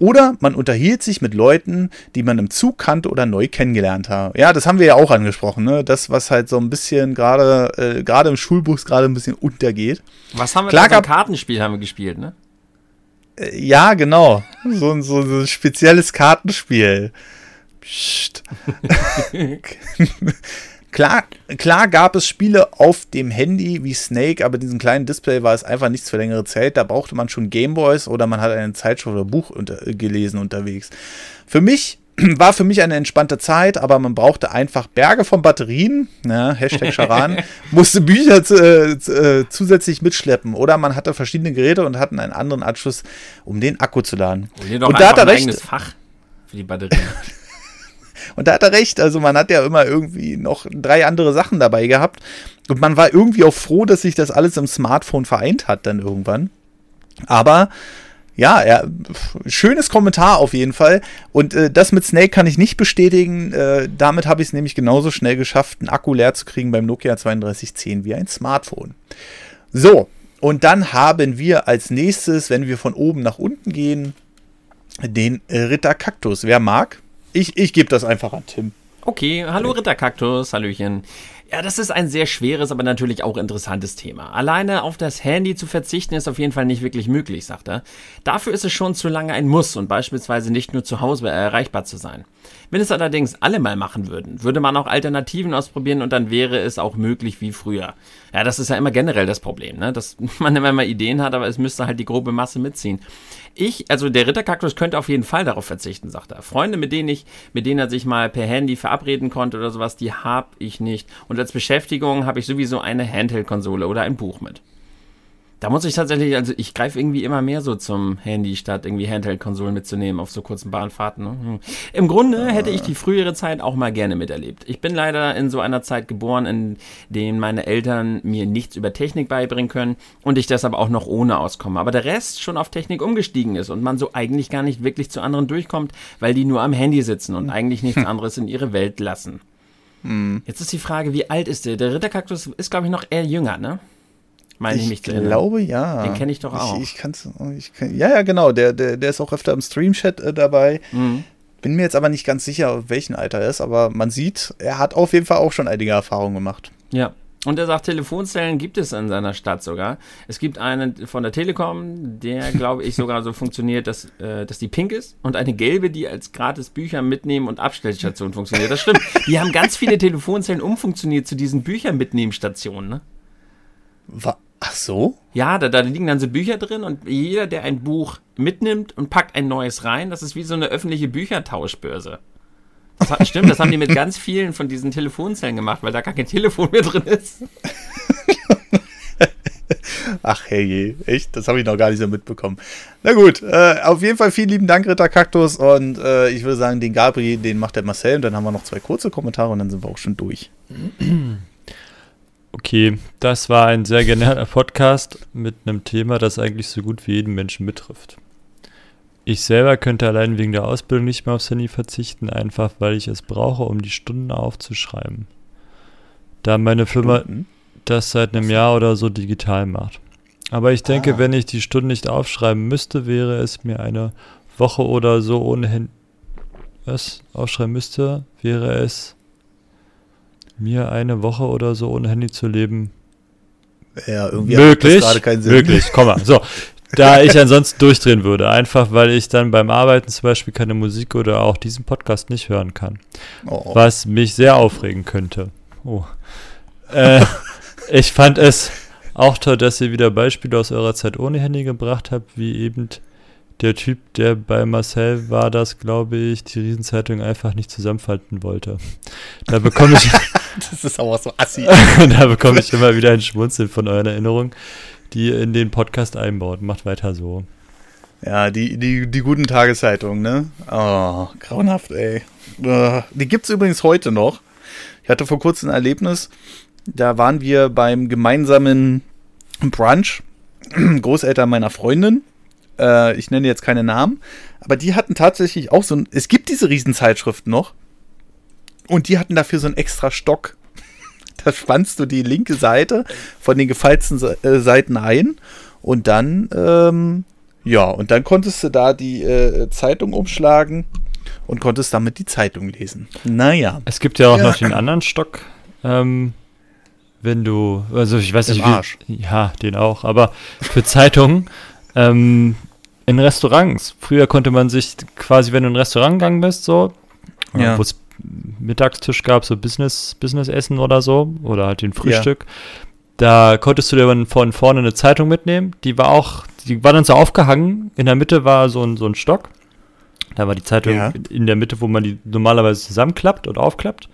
Oder man unterhielt sich mit Leuten, die man im Zug kannte oder neu kennengelernt hat. Ja, das haben wir ja auch angesprochen, ne? Das, was halt so ein bisschen gerade, äh, gerade im Schulbus gerade ein bisschen untergeht. Was haben wir Klar gab- Kartenspiel haben wir gespielt, ne? Äh, ja, genau. So, ein- so, so ein spezielles Kartenspiel. Psst. klar, klar gab es Spiele auf dem Handy wie Snake, aber diesen kleinen Display war es einfach nichts für längere Zeit. Da brauchte man schon Gameboys oder man hat eine Zeitschrift oder Buch unter, äh, gelesen unterwegs. Für mich war für mich eine entspannte Zeit, aber man brauchte einfach Berge von Batterien, ne, Hashtag Charan, musste Bücher äh, äh, zusätzlich mitschleppen oder man hatte verschiedene Geräte und hatten einen anderen Anschluss, um den Akku zu laden. Doch Und da hat er ein recht. eigenes Fach für die Batterien. Und da hat er recht. Also man hat ja immer irgendwie noch drei andere Sachen dabei gehabt. Und man war irgendwie auch froh, dass sich das alles im Smartphone vereint hat dann irgendwann. Aber ja, ja, schönes Kommentar auf jeden Fall. Und äh, das mit Snake kann ich nicht bestätigen. Äh, damit habe ich es nämlich genauso schnell geschafft, einen Akku leer zu kriegen beim Nokia 3210 wie ein Smartphone. So, und dann haben wir als nächstes, wenn wir von oben nach unten gehen, den äh, Ritter Kaktus. Wer mag? Ich, ich gebe das einfach an Tim. Okay, hallo Ritterkaktus, Hallöchen. Ja, das ist ein sehr schweres, aber natürlich auch interessantes Thema. Alleine auf das Handy zu verzichten ist auf jeden Fall nicht wirklich möglich, sagt er. Dafür ist es schon zu lange ein Muss und beispielsweise nicht nur zu Hause erreichbar zu sein. Wenn es allerdings alle mal machen würden, würde man auch Alternativen ausprobieren und dann wäre es auch möglich wie früher. Ja, das ist ja immer generell das Problem, ne? dass man immer mal Ideen hat, aber es müsste halt die grobe Masse mitziehen. Ich, also der Ritterkaktus könnte auf jeden Fall darauf verzichten, sagt er. Freunde, mit denen ich, mit denen er sich mal per Handy verabreden konnte oder sowas, die habe ich nicht. Und als Beschäftigung habe ich sowieso eine Handheld-Konsole oder ein Buch mit. Da muss ich tatsächlich, also ich greife irgendwie immer mehr so zum Handy, statt irgendwie Handheld-Konsolen mitzunehmen auf so kurzen Bahnfahrten. Ne? Hm. Im Grunde hätte ich die frühere Zeit auch mal gerne miterlebt. Ich bin leider in so einer Zeit geboren, in der meine Eltern mir nichts über Technik beibringen können und ich deshalb auch noch ohne auskomme. Aber der Rest schon auf Technik umgestiegen ist und man so eigentlich gar nicht wirklich zu anderen durchkommt, weil die nur am Handy sitzen und eigentlich nichts anderes in ihre Welt lassen. Hm. Jetzt ist die Frage, wie alt ist der? Der Ritterkaktus ist, glaube ich, noch eher jünger, ne? Meine ich, Ich mich zu erinnern. glaube ja. Den kenn ich doch auch. Ich, ich kann's, ich kann, ja, ja, genau. Der, der, der ist auch öfter im Stream-Chat äh, dabei. Mhm. Bin mir jetzt aber nicht ganz sicher, welchen Alter er ist, aber man sieht, er hat auf jeden Fall auch schon einige Erfahrungen gemacht. Ja. Und er sagt, Telefonzellen gibt es in seiner Stadt sogar. Es gibt einen von der Telekom, der, glaube ich, sogar so funktioniert, dass, äh, dass die pink ist und eine gelbe, die als gratis Bücher mitnehmen und Abstellstation funktioniert. Das stimmt. Die haben ganz viele Telefonzellen umfunktioniert zu diesen Bücher mitnehmen Stationen, ne? Wa Ach so? Ja, da, da liegen dann so Bücher drin und jeder, der ein Buch mitnimmt und packt ein neues rein, das ist wie so eine öffentliche Büchertauschbörse. Das hat, stimmt, das haben die mit ganz vielen von diesen Telefonzellen gemacht, weil da gar kein Telefon mehr drin ist. Ach hey, echt? Das habe ich noch gar nicht so mitbekommen. Na gut, äh, auf jeden Fall vielen lieben Dank, Ritter Kaktus. Und äh, ich würde sagen, den Gabri, den macht der Marcel. Und dann haben wir noch zwei kurze Kommentare und dann sind wir auch schon durch. Okay, das war ein sehr genialer Podcast mit einem Thema, das eigentlich so gut wie jeden Menschen betrifft. Ich selber könnte allein wegen der Ausbildung nicht mehr aufs Handy verzichten, einfach weil ich es brauche, um die Stunden aufzuschreiben. Da meine Firma Stunden? das seit einem Jahr oder so digital macht. Aber ich denke, Ah. wenn ich die Stunden nicht aufschreiben müsste, wäre es mir eine Woche oder so ohne Handy. Was aufschreiben müsste, wäre es mir eine Woche oder so ohne Handy zu leben Ja, irgendwie möglich. das gerade keinen Sinn. Möglich, komm mal. So, da ich ansonsten durchdrehen würde, einfach weil ich dann beim Arbeiten zum Beispiel keine Musik oder auch diesen Podcast nicht hören kann, Oh, was mich sehr aufregen könnte. Oh. Äh, ich fand es auch toll, dass ihr wieder Beispiele aus eurer Zeit ohne Handy gebracht habt, wie eben der Typ, der bei Marcel war, das glaube ich, die Riesenzeitung einfach nicht zusammenfalten wollte. Da bekomme ich das ist aber so assi. da bekomme ich immer wieder ein Schmunzeln von euren Erinnerungen, die ihr in den Podcast einbaut. Macht weiter so. Ja, die, die, die guten Tageszeitungen, ne? Oh, grauenhaft, ey. Äh, Die gibt's übrigens heute noch. Ich hatte vor kurzem ein Erlebnis. Da waren wir beim gemeinsamen Brunch. Großeltern meiner Freundin. Äh, ich nenne jetzt keine Namen. Aber die hatten tatsächlich auch so ein. Es gibt diese Riesenzeitschriften noch. Und die hatten dafür so einen extra Stock. Da spannst du die linke Seite von den gefalzten äh, Seiten ein. Und dann, ähm, ja, und dann konntest du da die äh, Zeitung umschlagen und konntest damit die Zeitung lesen. Naja. Es gibt ja auch Ja. noch den anderen Stock. Ähm, wenn du, also ich weiß Im nicht, wie, ja, den auch, aber für Zeitungen ähm, in Restaurants. Früher konnte man sich quasi, wenn du in ein Restaurant gegangen bist, so, Ja. wo es Mittagstisch gab, so Business, Business-Essen oder so, oder halt den Frühstück, da konntest du dir dann von vorne eine Zeitung mitnehmen. Die war auch, die war dann so aufgehangen. In der Mitte war so ein, so ein Stock. Da war die Zeitung Ja. in der Mitte, wo man die normalerweise zusammenklappt und aufklappt.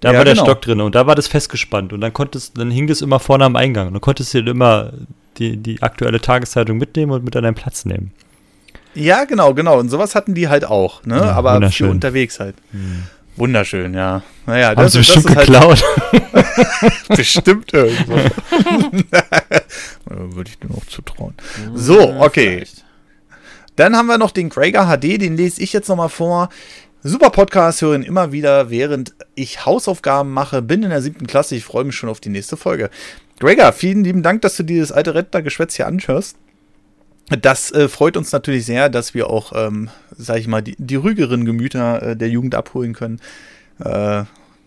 Da Ja, war der genau. Stock drin und da war das festgespannt und dann konntest, dann hing das immer vorne am Eingang und dann konntest du dir immer die, die aktuelle Tageszeitung mitnehmen und mit an deinen Platz nehmen. Ja, genau, genau. Und sowas hatten die halt auch, ne? Ja, Aber. Hm. für unterwegs halt. Wunderschön, ja. Naja, Haben sie das bestimmt ist halt geklaut. bestimmt irgendwo. Würde ich dir noch zutrauen. So, Hm, okay. vielleicht. Dann haben wir noch den Gregor HD, den lese ich jetzt nochmal vor. Super Podcast, hören immer wieder, während ich Hausaufgaben mache. Bin in der siebten Klasse, ich freue mich schon auf die nächste Folge. Gregor, vielen lieben Dank, dass du dir das alte Rentnergeschwätz hier anhörst. Das äh, freut uns natürlich sehr, dass wir auch, ähm, sag ich mal, die, die ruhigeren Gemüter äh, der Jugend abholen können. Äh,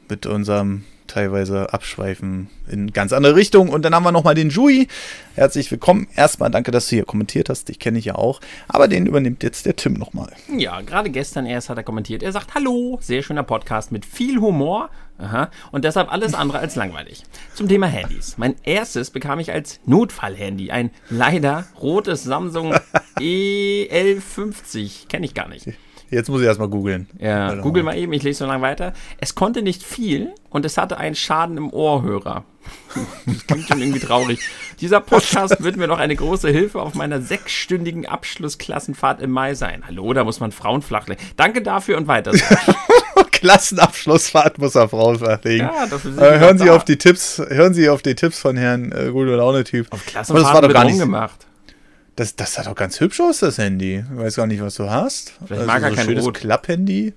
mit unserem teilweise Abschweifen in ganz andere Richtung. Und dann haben wir nochmal den Jui. Herzlich willkommen. Erstmal danke, dass du hier kommentiert hast. Ich kenne dich ja auch. Aber den übernimmt jetzt der Tim nochmal. Ja, gerade gestern erst hat er kommentiert. Er sagt, hallo, sehr schöner Podcast mit viel Humor. Aha. Und deshalb alles andere als langweilig. Zum Thema Handys. Mein erstes bekam ich als Notfallhandy. Ein leider rotes Samsung EL50. Kenne ich gar nicht. Jetzt muss ich erstmal googeln. Ja, google mal eben, ich lese so lange weiter. Es konnte nicht viel und es hatte einen Schaden im Ohrhörer. Das klingt schon irgendwie traurig. Dieser Podcast wird mir noch eine große Hilfe auf meiner sechsstündigen Abschlussklassenfahrt im Mai sein. Hallo, da muss man Frauen flachlegen. Danke dafür und weiter. Klassenabschlussfahrt muss er Frau verlegen. Ja, äh, hören Sie da. auf die Tipps, hören Sie auf die Tipps von Herrn äh, Gute Laune-Typ. Auf Aber das war doch gar nicht. rumgemacht. Das, das sah doch ganz hübsch aus, das Handy. Ich weiß gar nicht, was du hast. Vielleicht mag er so ein kein schönes Rot. Klapp-Handy.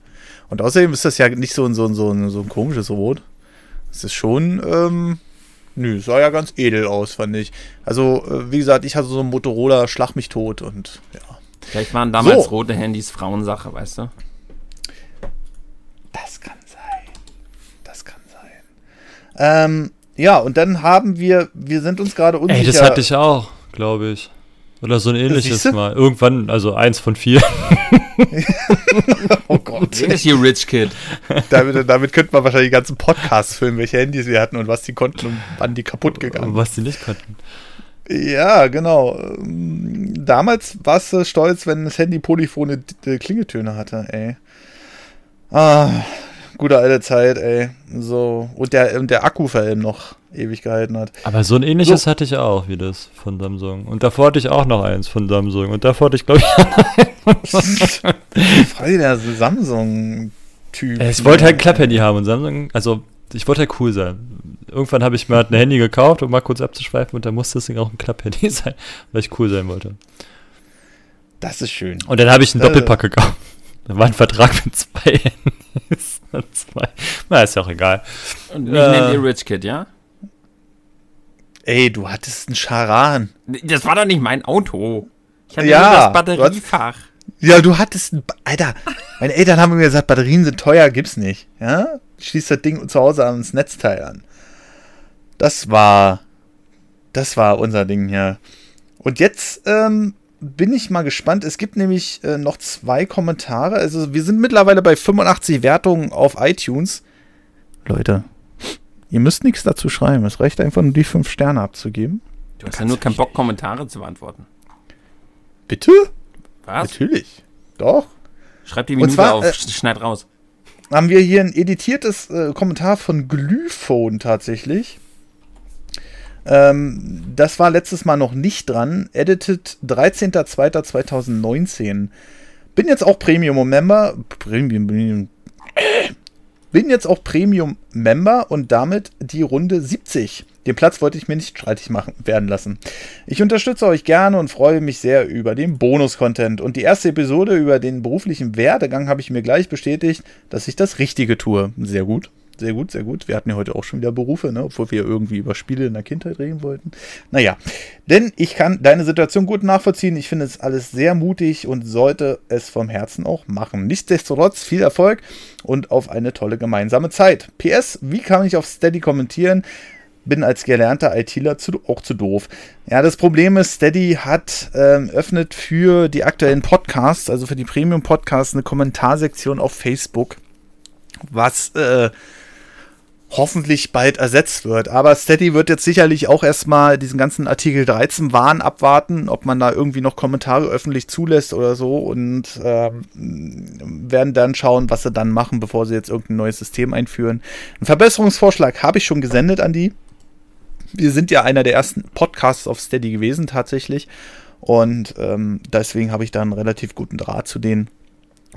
Und außerdem ist das ja nicht so ein, so ein, so ein, so ein komisches Rot. Es ist schon, ähm, nö, sah ja ganz edel aus, fand ich. Also, äh, wie gesagt, ich hatte so einen Motorola Schlag mich tot und ja. Vielleicht waren damals So. rote Handys Frauensache, weißt du? Das kann sein. Das kann sein. Ähm, ja, und dann haben wir, wir sind uns gerade unsicher. Ey, das hatte ich auch, glaube ich. Oder so ein ähnliches mal. Irgendwann, also eins von vier. Das ist hier Rich Kid. damit, damit könnte man wahrscheinlich die ganzen Podcasts filmen, welche Handys wir hatten und was die konnten und wann die kaputt gegangen was die nicht konnten. Ja, genau. Ähm, Damals warst du stolz, wenn das Handy polyphone Klingeltöne hatte, ey. Ah, gute alte Zeit, ey. So. Und der, und der Akku vor allem noch ewig gehalten hat. Aber so ein ähnliches hatte ich auch, wie das von Samsung. Und davor hatte ich auch noch eins von Samsung. Und davor hatte ich, glaube ich, Voll der Samsung-Typ. ich wollte halt ein Klapphandy haben. Und Samsung, also ich wollte halt cool sein. Irgendwann habe ich mir halt ein Handy gekauft, um mal kurz abzuschweifen. Und dann musste das Ding auch ein Klapphandy sein, weil ich cool sein wollte. Das ist schön. Und dann habe ich einen Äh. Doppelpack gekauft. Da war ein Vertrag mit zwei Handys. Zwei. Na, ist ja auch egal. Und mich Ja. nennt ihr Rich Kid, ja? Ey, du hattest einen Charan. Das war doch nicht mein Auto. Ich hatte Ja, nur das Batteriefach. Ja, du hattest Alter, meine Eltern haben mir gesagt, Batterien sind teuer, gibt's nicht. Ja? Schließt das Ding zu Hause ans Netzteil an. Das war. Das war unser Ding hier. Und jetzt ähm, bin ich mal gespannt. Es gibt nämlich äh, noch zwei Kommentare. Also, wir sind mittlerweile bei 85 Wertungen auf iTunes. Leute, ihr müsst nichts dazu schreiben. Es reicht einfach nur die 5 Sterne abzugeben. Du hast ja nur keinen Bock, Kommentare zu beantworten. Bitte? Was? Natürlich. Doch. Schreib die Minute zwar, auf, äh, sch- schneid raus. haben wir hier ein editiertes äh, Kommentar von Glyphone tatsächlich. Ähm, das war letztes Mal noch nicht dran. Edited 13.02.2019. Bin jetzt auch Premium-Member. Premium, Premium. Bin jetzt auch Premium-Member und damit die Runde 70. Den Platz wollte ich mir nicht streitig machen werden lassen. Ich unterstütze euch gerne und freue mich sehr über den Bonus-Content. Und die erste Episode über den beruflichen Werdegang habe ich mir gleich bestätigt, dass ich das Richtige tue. Sehr gut. Sehr gut, sehr gut. Wir hatten ja heute auch schon wieder Berufe, ne? obwohl wir irgendwie über Spiele in der Kindheit reden wollten. Naja, denn ich kann deine Situation gut nachvollziehen. Ich finde es alles sehr mutig und sollte es vom Herzen auch machen. Nichtsdestotrotz viel Erfolg und auf eine tolle gemeinsame Zeit. PS, wie kann ich auf Steady kommentieren? bin als gelernter ITler zu, auch zu doof. Ja, das Problem ist, Steady hat ähm, öffnet für die aktuellen Podcasts, also für die Premium-Podcasts, eine Kommentarsektion auf Facebook, was äh, hoffentlich bald ersetzt wird. Aber Steady wird jetzt sicherlich auch erstmal diesen ganzen Artikel 13 Wahn abwarten, ob man da irgendwie noch Kommentare öffentlich zulässt oder so und ähm, werden dann schauen, was sie dann machen, bevor sie jetzt irgendein neues System einführen. Einen Verbesserungsvorschlag habe ich schon gesendet an die. Wir sind ja einer der ersten Podcasts auf Steady gewesen tatsächlich und ähm, deswegen habe ich da einen relativ guten Draht zu denen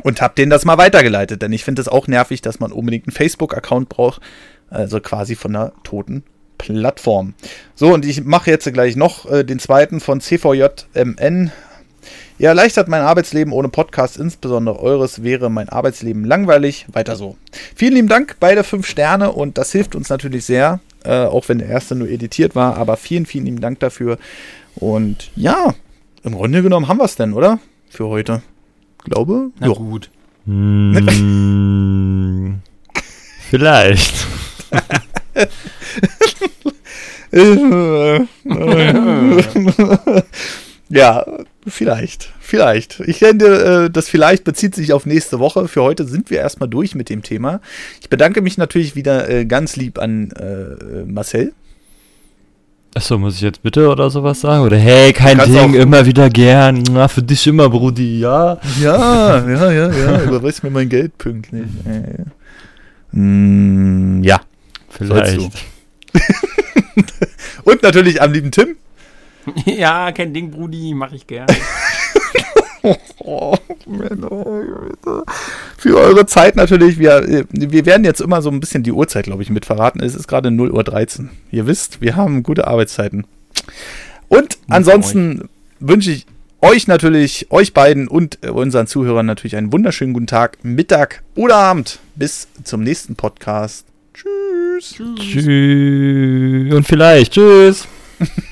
und habe denen das mal weitergeleitet, denn ich finde es auch nervig, dass man unbedingt einen Facebook-Account braucht, also quasi von einer toten Plattform. So, und ich mache jetzt gleich noch äh, den zweiten von CVJMN. Ihr erleichtert mein Arbeitsleben ohne Podcast, insbesondere eures wäre mein Arbeitsleben langweilig. Weiter so. Vielen lieben Dank, beide fünf Sterne und das hilft uns natürlich sehr, äh, auch wenn der erste nur editiert war, aber vielen, vielen lieben Dank dafür. Und ja, im Grunde genommen haben wir es denn, oder? Für heute. Glaube? Na Jo. gut. Hm, vielleicht. ja, vielleicht. Vielleicht. Ich denke, äh, das vielleicht bezieht sich auf nächste Woche. Für heute sind wir erstmal durch mit dem Thema. Ich bedanke mich natürlich wieder äh, ganz lieb an äh, Marcel. Achso, muss ich jetzt bitte oder sowas sagen? Oder hey, kein Ding, immer wieder gern. Na, für dich immer, Brudi, ja. Ja, ja, ja, ja. Überweist mir mein Geld pünktlich. Äh, mm, ja. Vielleicht. Und natürlich am lieben Tim. ja, kein Ding, Brudi, mach ich gern. Oh, Männer. Für eure Zeit natürlich. Wir, wir werden jetzt immer so ein bisschen die Uhrzeit, glaube ich, mit verraten. Es ist gerade 0.13 Uhr. Ihr wisst, wir haben gute Arbeitszeiten. Und ansonsten wünsche ich euch natürlich, euch beiden und äh, unseren Zuhörern natürlich einen wunderschönen guten Tag, Mittag oder Abend. Bis zum nächsten Podcast. Tschüss. Tschüss. Tschüss. Und vielleicht. Tschüss.